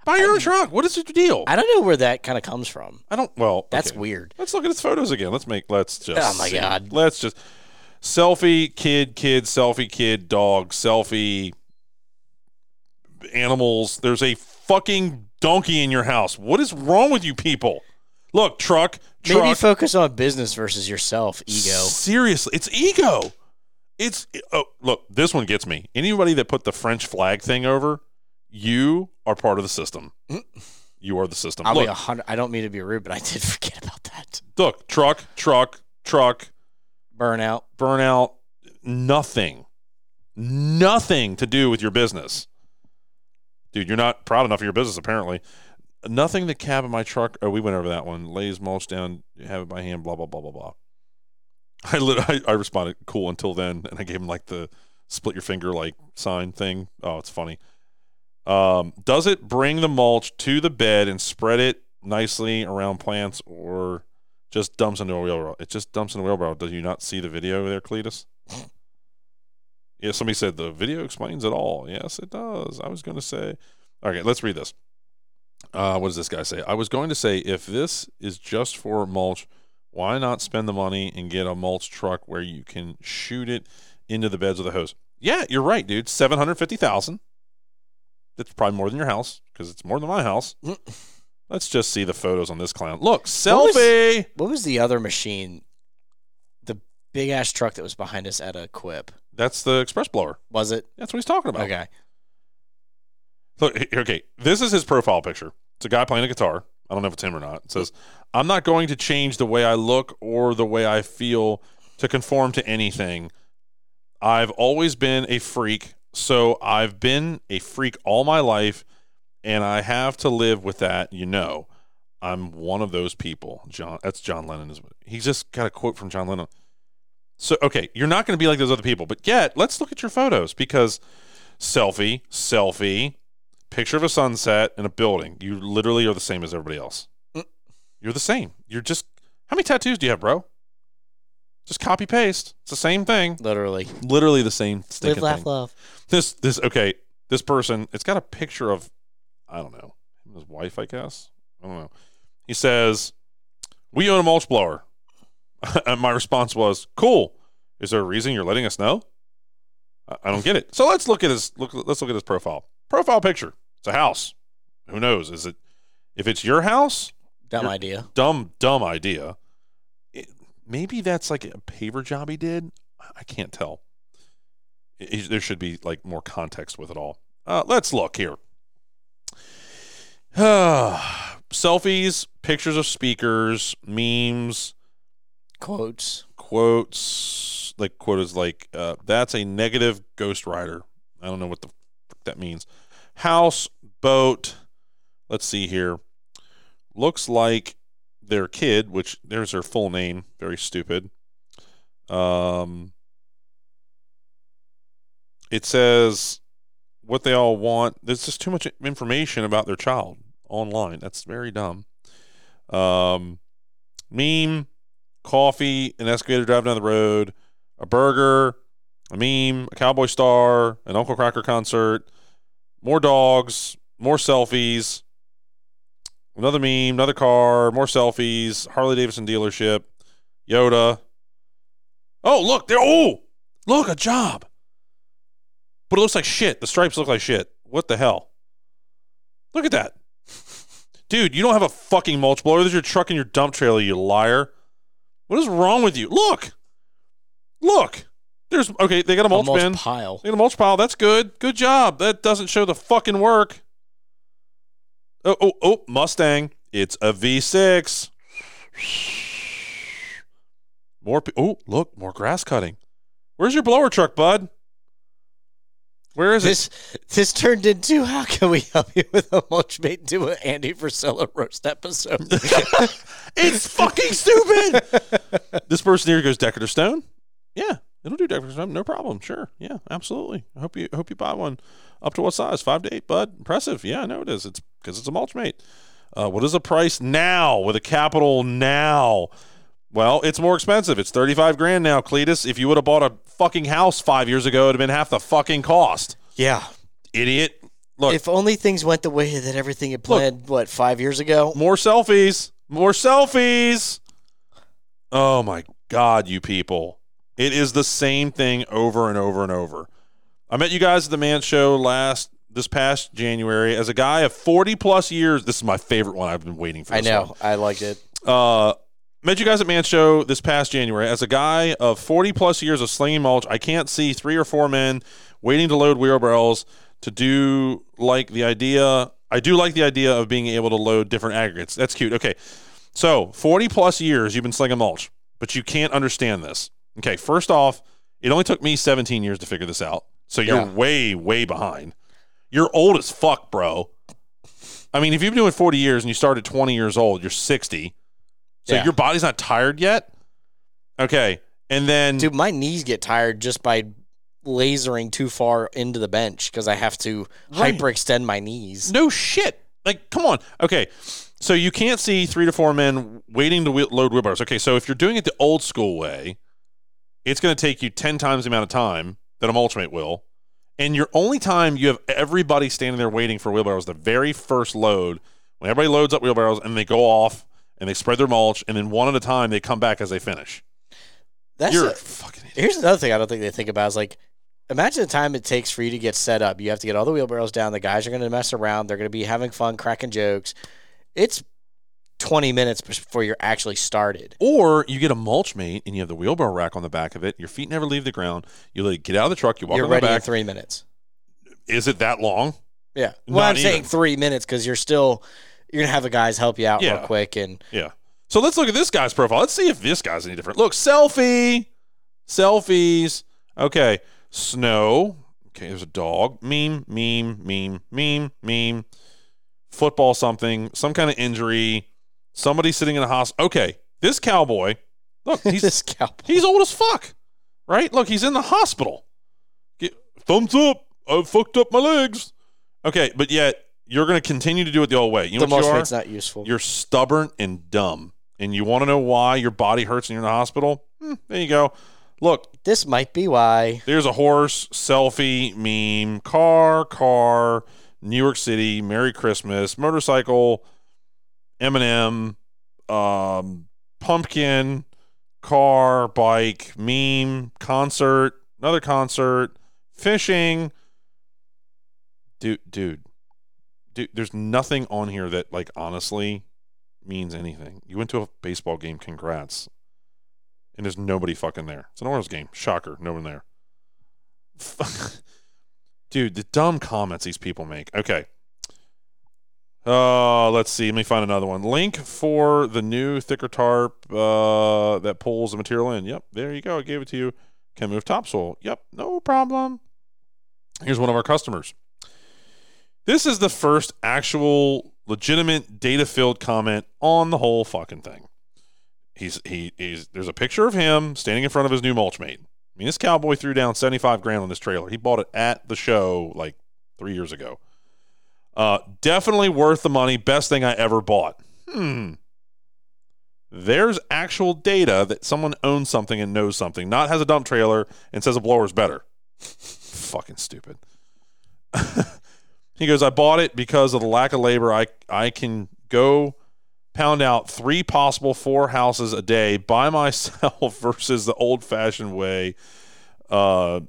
buy your own truck. What is the deal?
I don't know where that kind of comes from.
I don't. Well,
That's
okay.
weird.
Let's look at his photos again. Let's make. Let's oh just.
Oh my
see.
God.
Let's just selfie kid, kid, selfie kid, dog, selfie animals. There's a fucking donkey in your house. What is wrong with you people? Look, truck, truck.
Maybe focus on business versus yourself, ego.
Seriously, it's ego. It's oh look, this one gets me. Anybody that put the French flag thing over, you are part of the system. You are the system.
I'll
look,
be. I don't mean to be rude, but I did forget about that.
look, truck, truck, truck.
Burnout.
burnout, nothing, nothing to do with your business. Dude, you're not proud enough of your business, apparently. Nothing the cab of my truck. Oh, we went over that one. Lays mulch down, you have it by hand, blah, blah, blah, blah, blah. I, I, I responded, cool until then. And I gave him like the split your finger like sign thing. Oh, it's funny. Um, does it bring the mulch to the bed and spread it nicely around plants or just dumps into a wheelbarrow. It just dumps in a wheelbarrow. Do you not see the video there, Cletus? yeah, somebody said the video explains it all. Yes, it does. I was going to say, okay, let's read this. Uh, what does this guy say? I was going to say, if this is just for mulch, why not spend the money and get a mulch truck where you can shoot it into the beds with a hose? Yeah, you're right, dude. Seven hundred fifty thousand. That's probably more than your house because it's more than my house. Let's just see the photos on this clown. Look,
What was-
selfie.
What was the other machine? The big ass truck that was behind us at Equip.
That's the express blower.
Was it?
That's what he's talking about.
Okay.
Look, okay, this is his profile picture. It's a guy playing a guitar. I don't know if it's him or not. It says, I'm not going to change the way I look or the way I feel to conform to anything. I've always been a freak, so I've been a freak all my life, and I have to live with that, you know. I'm one of those people. John that's John Lennon is he's just got a quote from John Lennon. So okay, you're not going to be like those other people, but yet let's look at your photos because selfie, selfie, picture of a sunset and a building. You literally are the same as everybody else.
Mm.
You're the same. You're just how many tattoos do you have, bro? Just copy paste. It's the same thing.
Literally.
Literally the same
Live, laugh,
thing.
love.
This this okay. This person. It's got a picture of I don't know him and his wife. I guess I don't know. He says, "We own a mulch blower." and my response was, "Cool. Is there a reason you're letting us know?" I, I don't get it. So let's look at his look. Let's look at his profile. Profile picture. It's a house. Who knows? Is it? If it's your house,
Dumb
You're-
idea.
dumb dumb idea. It, maybe that's like a paver job he did. I- can't tell. It- there should be like more context with it all. Uh, let's look here. Selfies, pictures of speakers, memes,
Quotes.
quotes. Like quote is like uh, that's a negative Ghost Rider. I don't know what the fuck that means. House, boat. Let's see here. Looks like their kid, which there's their full name. Very stupid. Um, it says what they all want. There's just too much information about their child online. That's very dumb. Um, meme, coffee, an excavator driving down the road, a burger, a meme, a cowboy star, an Uncle Kracker concert, more dogs, more selfies, another meme, another car, more selfies, Harley Davidson dealership, Yoda. Oh, look, there. Oh, look, a job. But it looks like shit. The stripes look like shit. What the hell? Look at that. Dude, you don't have a fucking mulch blower. There's your truck and your dump trailer, you liar. What is wrong with you? Look. Look. There's okay, they got a mulch
Almost
bin.
pile.
They got a mulch pile. That's good. Good job. That doesn't show the fucking work. Oh, oh, oh, Mustang. It's a V6. More. Oh, look, more grass cutting. Where's your blower truck, bud? Where is it?
This this turned into how can we help you with a mulch mate do an Andy Frisella roast episode?
it's fucking stupid. this person here goes Decorative Stone. Yeah, It'll do fixer time, no problem. Sure, yeah, absolutely. I hope you hope you buy one. Up to what size? Five to eight, bud. Impressive. Yeah, I know it is. It's because it's a mulch mate. Uh, what is the price now with a capital now? Well, it's more expensive. It's thirty five grand now, Cletus. If you would have bought a fucking house five years ago, it'd have been half the fucking cost.
Yeah.
Idiot. Look,
If only things went the way that everything had planned, what, five years ago?
more selfies. More selfies. Oh my God, you people. It is the same thing over and over and over. I met you guys at the Man Show last this past January as a guy of 40 plus years. This is my favorite one. I've been waiting for
I know. I liked it.
Uh, met you guys at Man Show this past January as a guy of 40 plus years of slinging mulch. I can't see three or four men waiting to load wheelbarrows to do like the idea. I do like the idea of being able to load different aggregates. That's cute. Okay. So 40 plus years you've been slinging mulch, but you can't understand this. Okay. First off, it only took me 17 years to figure this out. So you're
Yeah.
way, way behind. You're old as fuck, bro. I mean, if you've been doing 40 years and you started 20 years old, you're 60. So
Yeah.
your body's not tired yet. Okay. And then
Dude, my knees get tired just by lasering too far into the bench because I have to
Right.
hyperextend my knees.
No shit. Like, come on. Okay. So you can't see three to four men waiting to load wheelbarrows. Okay. So if you're doing it the old school way, it's going to take you 10 times the amount of time that a mulchmate will. And your only time you have everybody standing there waiting for wheelbarrows, the very first load, when everybody loads up wheelbarrows and they go off and they spread their mulch, and then one at a time they come back as they finish.
That's
You're
a-
fucking idiot.
here's another thing I don't think they think about is like, imagine the time it takes for you to get set up. You have to get all the wheelbarrows down. The guys are going to mess around. They're going to be having fun, cracking jokes. It's 20 minutes before you're actually started.
Or you get a mulch mate and you have the wheelbarrow rack on the back of it. Your feet never leave the ground. You it get out of the truck. You walk
you're ready in three minutes.
Is it that long?
Yeah. Well,
Not
I'm saying three minutes because you're still you're gonna have the guys help you out
Yeah.
real quick and
Yeah. So let's look at this guy's profile. Let's see if this guy's any different. Look, selfie, selfies. Okay, snow. Okay, there's a dog. Meme, meme, meme, meme, meme. Football, something, some kind of injury. Somebody sitting in a hospital. Okay, this cowboy. Look, he's
this cowboy.
he's old as fuck, right? Look, he's in the hospital. Get, thumbs up. I fucked up my legs. Okay, but yet you're going to continue to do it the old way. You know
the
what you are?
mulchmate's not useful.
You're stubborn and dumb. And you want to know why your body hurts and you're in the hospital? Hmm, there you go. Look,
this might be why.
there's a horse, selfie, meme, car, car, New York City, Merry Christmas, motorcycle, Eminem, um, pumpkin, car, bike, meme, concert, another concert, fishing. Dude, dude, dude, there's nothing on here that, like, honestly means anything. You went to a baseball game, congrats. And there's nobody fucking there. It's an Orioles game. Shocker, no one there. Fuck. Dude, the dumb comments these people make. Okay. Uh, let's see. Let me find another one. Link for the new thicker tarp uh, that pulls the material in. Yep, there you go. I gave it to you. Can move topsoil. Yep, no problem. Here's one of our customers. This is the first actual legitimate data filled comment on the whole fucking thing. He's he he's there's a picture of him standing in front of his new mulch mate. I mean, this cowboy threw down 75 grand on this trailer. He bought it at the show like three years ago. Uh, definitely worth the money. Best thing I ever bought. Hmm. There's actual data that someone owns something and knows something, not has a dump trailer and says a blower's better. Fucking stupid. he goes, I bought it because of the lack of labor. I I can go pound out three possible four houses a day by myself versus the old fashioned way. Uh,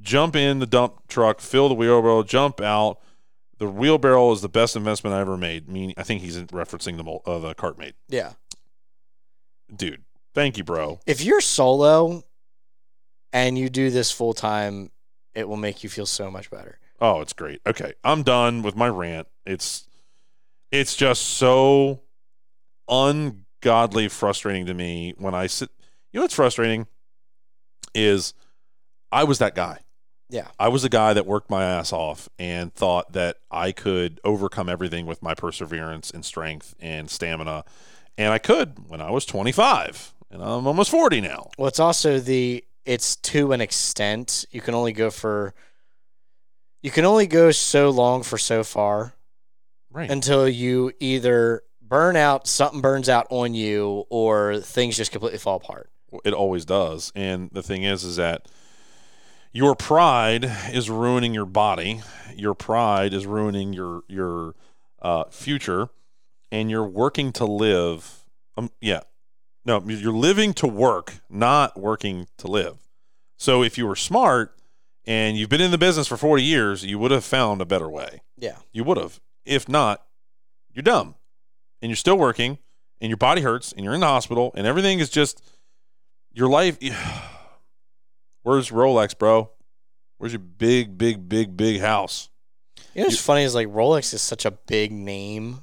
jump in the dump truck, fill the wheelbarrow, jump out. The wheelbarrow is the best investment I ever made. Meaning, I think he's referencing the mul- uh, the KartMate.
Yeah.
Dude, thank you, bro.
If you're solo and you do this full time, it will make you feel so much better.
Oh, it's great. Okay, I'm done with my rant. It's it's just so ungodly frustrating to me when I sit. You know what's frustrating is I was that guy.
Yeah.
I was a guy that worked my ass off and thought that I could overcome everything with my perseverance and strength and stamina. And I could when I was 25, and I'm almost 40 now.
Well, it's also the it's to an extent. You can only go for you can only go so long for so far
Right.
until you either burn out, something burns out on you, or things just completely fall apart.
it always does. And the thing is, is that your pride is ruining your body. Your pride is ruining your your uh, future, and you're working to live. Um, yeah, no, you're living to work, not working to live. So if you were smart and you've been in the business for 40 years, you would have found a better way.
Yeah.
You would have. If not, you're dumb, and you're still working, and your body hurts, and you're in the hospital, and everything is just your life. Where's Rolex, bro? Where's your big, big, big, big house?
You know what's
You-
funny is like Rolex is such a big name,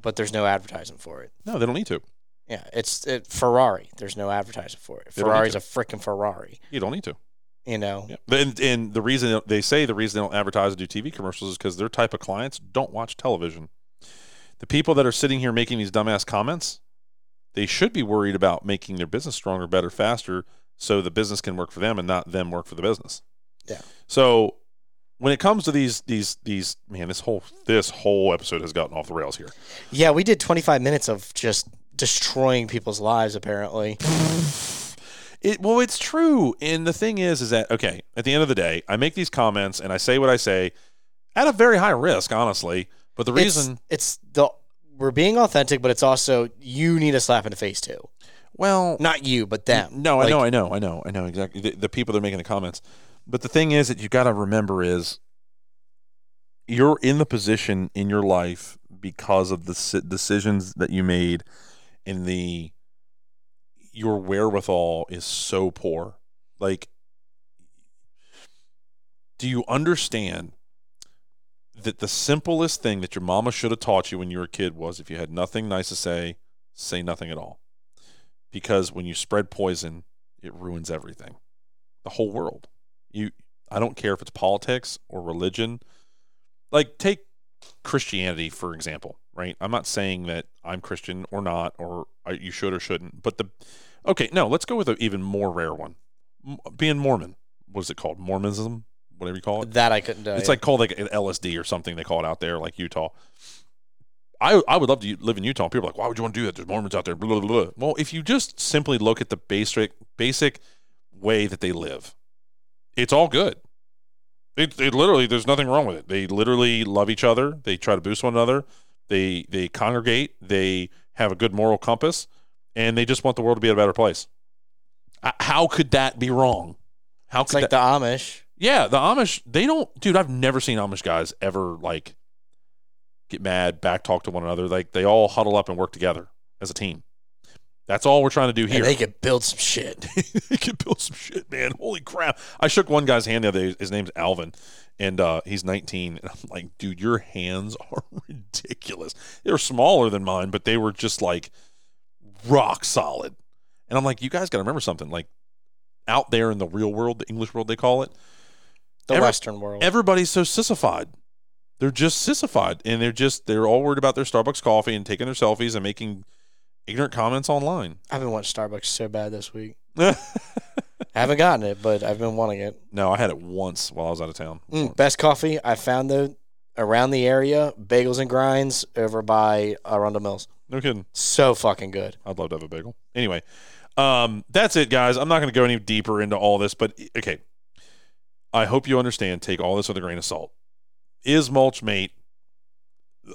but there's no advertising for it.
No, they don't need to.
Yeah, it's it, Ferrari. There's no advertising for it.
They don't need
Ferrari's a freaking Ferrari.
You don't need to.
You know.
Yeah. And, and the reason they say the reason they don't advertise and do TV commercials is because their type of clients don't watch television. The people that are sitting here making these dumbass comments, they should be worried about making their business stronger, better, faster, so the business can work for them and not them work for the business.
Yeah.
So when it comes to these these these man, this whole this whole episode has gotten off the rails here.
Yeah, we did 25 minutes of just destroying people's lives. Apparently.
It well, it's true. And the thing is, is that okay? At the end of the day, I make these comments and I say what I say at a very high risk, honestly. But the reason,
it's, it's the we're being authentic, but it's also you need a slap in the face too.
well,
Not you, but them.
No,
Like,
I know, I know, I know, I know exactly the, the people that are making the comments. But the thing is that you got to remember is you're in the position in your life because of the decisions that you made, in the your wherewithal is so poor. Like, do you understand that the simplest thing that your mama should have taught you when you were a kid was if you had nothing nice to say, say nothing at all because when you spread poison, it ruins everything, the whole world. You, I don't care if it's politics or religion. Like take Christianity for example, right? I'm not saying that I'm Christian or not, or I, you should or shouldn't. But the, okay, no, let's go with an even more rare one. M- being Mormon, what is it called? Mormonism, whatever you call it.
That I couldn't do.
It's like called like an LSD or something they call it out there, like Utah. I I would love to live in Utah. People are like, why would you want to do that? There's Mormons out there. Blah, blah, blah. Well, if you just simply look at the basic basic way that they live, it's all good. It, it literally there's nothing wrong with it. They literally love each other. They try to boost one another. They they congregate. They have a good moral compass, and they just want the world to be a better place. Uh, How could that be wrong? How
it's
could
like
that,
the Amish.
yeah, the Amish, they don't, dude, I've never seen Amish guys ever like get mad, back talk to one another. Like they all huddle up and work together as a team. That's all we're trying to do
And
here.
they could build some shit.
they can build some shit, man. Holy crap. I shook one guy's hand the other day. His name's Alvin, and uh, he's 19. And I'm like, dude, your hands are ridiculous. They were smaller than mine, but they were just like rock solid. And I'm like, you guys got to remember something. Like out there in the real world, the English world, they call it,
The
Every-
Western world.
everybody's so sissified. They're just sissified, and they're just they're all worried about their Starbucks coffee and taking their selfies and making ignorant comments online.
I've been wanting Starbucks so bad this week. I haven't gotten it, but I've been wanting it.
No, I had it once while I was out of town.
Mm, best coffee I found though around the area, Bagels and Grinds over by Arundel Mills.
No kidding.
So fucking good.
I'd love to have a bagel. Anyway, um, that's it, guys. I'm not going to go any deeper into all this, but okay. I hope you understand. Take all this with a grain of salt. Is mulch mate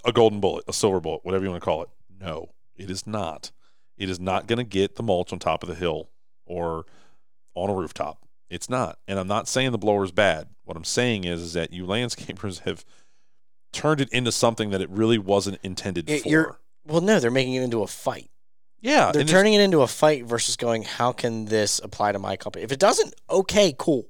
a golden bullet, a silver bullet, whatever you want to call it? No, it is not. It is not going to get the mulch on top of the hill or on a rooftop. It's not. And I'm not saying the blower is bad. What I'm saying is, is that you landscapers have turned it into something that it really wasn't intended
It-
for.
you're- Well, no, they're making it into a fight.
yeah,
They're turning it into a fight versus going, how can this apply to my company? If it doesn't, okay, cool.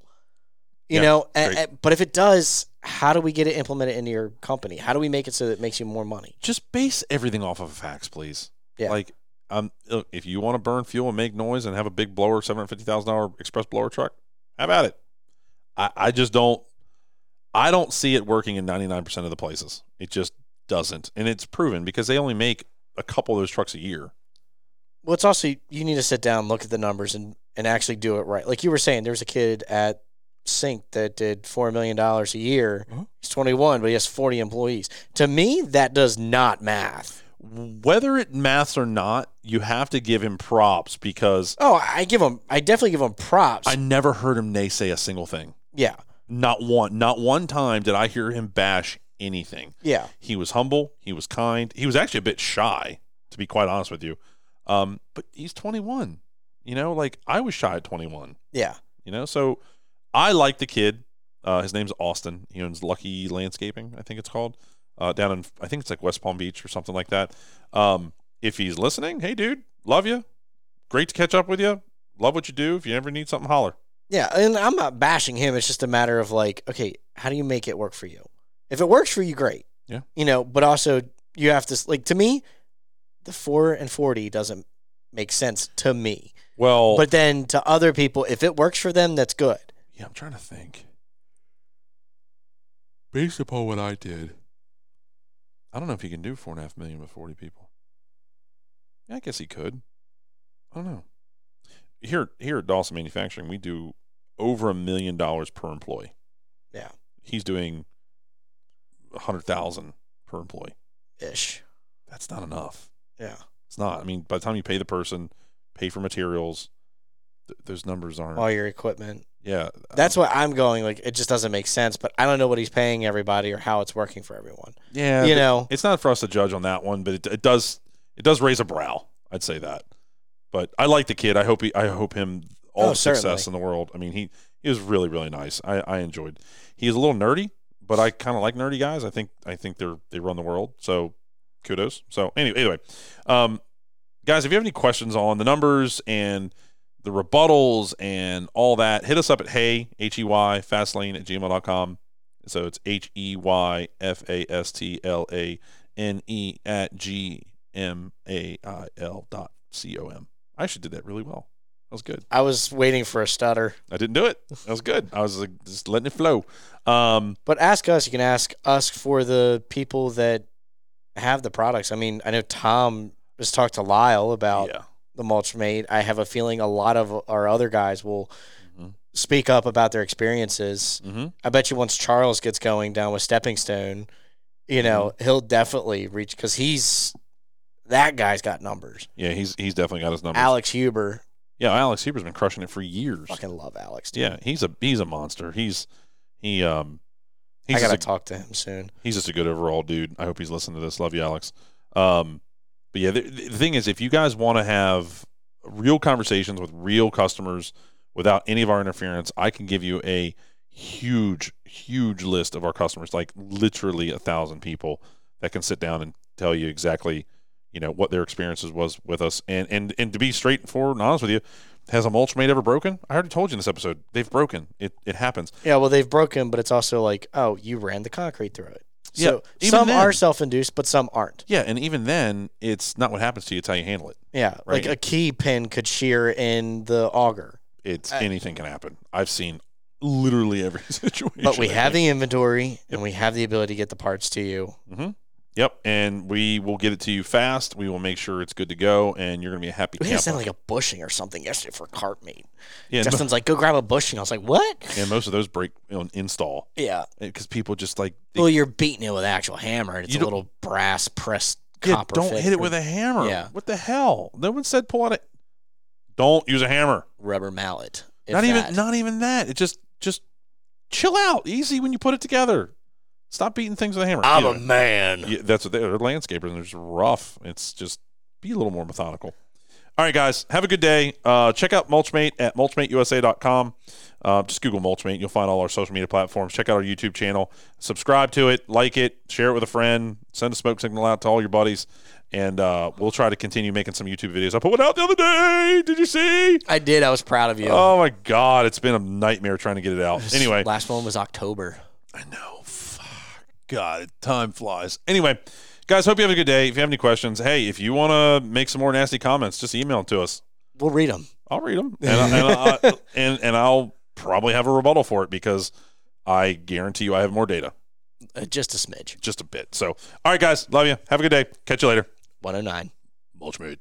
You
Yeah,
know, a- a- but if it does, how do we get it implemented into your company? How do we make it so that it makes you more money?
just base everything off of facts, please.
Yeah.
Like, um, look, if you want to burn fuel and make noise and have a big blower, seven hundred fifty thousand dollar express blower truck, have at it. I, I just don't. I don't see it working in ninety nine percent of the places. It just doesn't, and it's proven because they only make a couple of those trucks a year.
Well, it's also you need to sit down, look at the numbers, and and actually do it right. Like you were saying, there's a kid at Sync that did four million dollars a year.
Uh-huh.
He's 21, but he has 40 employees. To me, that does not math.
Whether it maths or not, you have to give him props because
Oh, I give him. I definitely give him props.
I never heard him naysay a single thing.
yeah,
Not one, not one time did I hear him bash anything.
yeah.
He was humble. He was kind. He was actually a bit shy, to be quite honest with you. Um, but he's 21. You know, like I was shy at 21.
Yeah.
You know, so I like the kid. Uh, his name's Austin. He owns Lucky Landscaping, I think it's called, uh, down in I think it's like West Palm Beach or something like that. Um, if he's listening, hey dude, love you. Great to catch up with you. Love what you do. If you ever need something, holler.
Yeah, and I'm not bashing him. It's just a matter of like, okay, how do you make it work for you? If it works for you, great.
Yeah.
You know, but also you have to like to me, the four and forty doesn't make sense to me.
Well,
But then to other people, if it works for them, that's good.
yeah, I'm trying to think. Based upon what I did, I don't know if he can do four and a half million with 40 people. Yeah, I guess he could. I don't know. Here, here at Dawson Manufacturing, we do over a million dollars per employee.
Yeah.
He's doing a hundred thousand per employee.
Ish.
That's not enough.
Yeah.
It's not. I mean, by the time you pay the person, pay for materials, th- those numbers aren't.
All your equipment.
yeah,
That's what I'm going like it just doesn't make sense, but I don't know what he's paying everybody or how it's working for everyone.
yeah.
you
but
know.
it's not for us to judge on that one, but it, it does it does raise a brow. I'd say that. But I like the kid. I hope he. I hope him all
Oh,
the success
certainly.
in the world. I mean, he he was really really nice. I I enjoyed. He is a little nerdy, but I kind of like nerdy guys. I think I think they're they run the world. So kudos. So anyway, anyway, um, guys, if you have any questions on the numbers and the rebuttals and all that, hit us up at hey h e y fastlane at gmail.com. So it's H E Y F A S T L A N E at G M A I L dot C O M. I actually did that really well. That was good.
I was waiting for a stutter.
I didn't do it. That was good. I was like, just letting it flow. Um,
But ask us. You can ask us for the people that have the products. I mean, I know Tom has talked to Lyle about
yeah.
The mulch mate. I have a feeling a lot of our other guys will
Mhm.
speak up about their experiences.
Mm-hmm.
I bet you once Charles gets going down with Stepping Stone, you know,
Mm-hmm.
he'll definitely reach because he's that guy's got numbers.
Yeah, he's he's definitely got his numbers.
Alex Huber,
Yeah, Alex Huber's been crushing it for years.
fucking love Alex. Dude.
Yeah, he's a he's a monster. He's he um he's
I gotta
a,
talk to him soon.
he's just a good overall dude. I hope he's listening to this. Love you, Alex. Um, but yeah, the, the thing is, if you guys want to have real conversations with real customers without any of our interference, I can give you a huge, huge list of our customers, like literally a thousand people that can sit down and tell you exactly, you know, what their experiences was with us. And and and to be straightforward and honest with you, has a mulch mate ever broken? I already told you in this episode, they've broken. It it happens.
Yeah, well, they've broken, but it's also like, oh, you ran the concrete through it.
Yeah,
So
even
some
then-
are self-induced, but some aren't.
Yeah, and even then, it's not what happens to you; it's how you handle it.
Yeah, like a key pin could shear in the auger,
It's
I-
anything can happen. I've seen literally every situation.
but we have the inventory and we have the ability to get the parts to you. Mm-hmm.
Yep, and we will get it to you fast. We will make sure it's good to go, and you're gonna be a happy
We had to send like a bushing or something yesterday for KartMate.
yeah, and, mo-
Justin's like, go grab a bushing. I was like, what?
and most of those break on install
Yeah.
Eh, because people just like they-
Well, you're beating it with actual hammer, and it's a little brass pressed
yeah,
copper.
don't hit it with a hammer.
Yeah.
what the hell? No one said pull out it. Don't use a hammer.
rubber mallet.
not even not even that. It just just chill out. Easy when you put it together. Stop beating things with a hammer.
I'm
Either-
a man.
Yeah, that's what they're landscapers, and they're just rough. It's just be a little more methodical. All right, guys, have a good day. Uh, check out Mulchmate at mulchmateusa.com. Uh, just Google Mulchmate. You'll find all our social media platforms. Check out our YouTube channel. Subscribe to it, like it, share it with a friend, send a smoke signal out to all your buddies, and uh, we'll try to continue making some YouTube videos. I put one out the other day. Did you see?
I did. I was proud of you.
Oh my God, it's been a nightmare trying to get it out. Anyway,
last one was October.
I know. God, time flies. Anyway, guys, hope you have a good day. If you have any questions, hey, if you want to make some more nasty comments, just email them to us.
We'll read them.
I'll read them, and, I, and, I, and and I'll probably have a rebuttal for it because I guarantee you I have more data,
Uh, just a smidge.
just a bit. So, all right, guys, love you. Have a good day. Catch you later.
109.
Mulch Mate.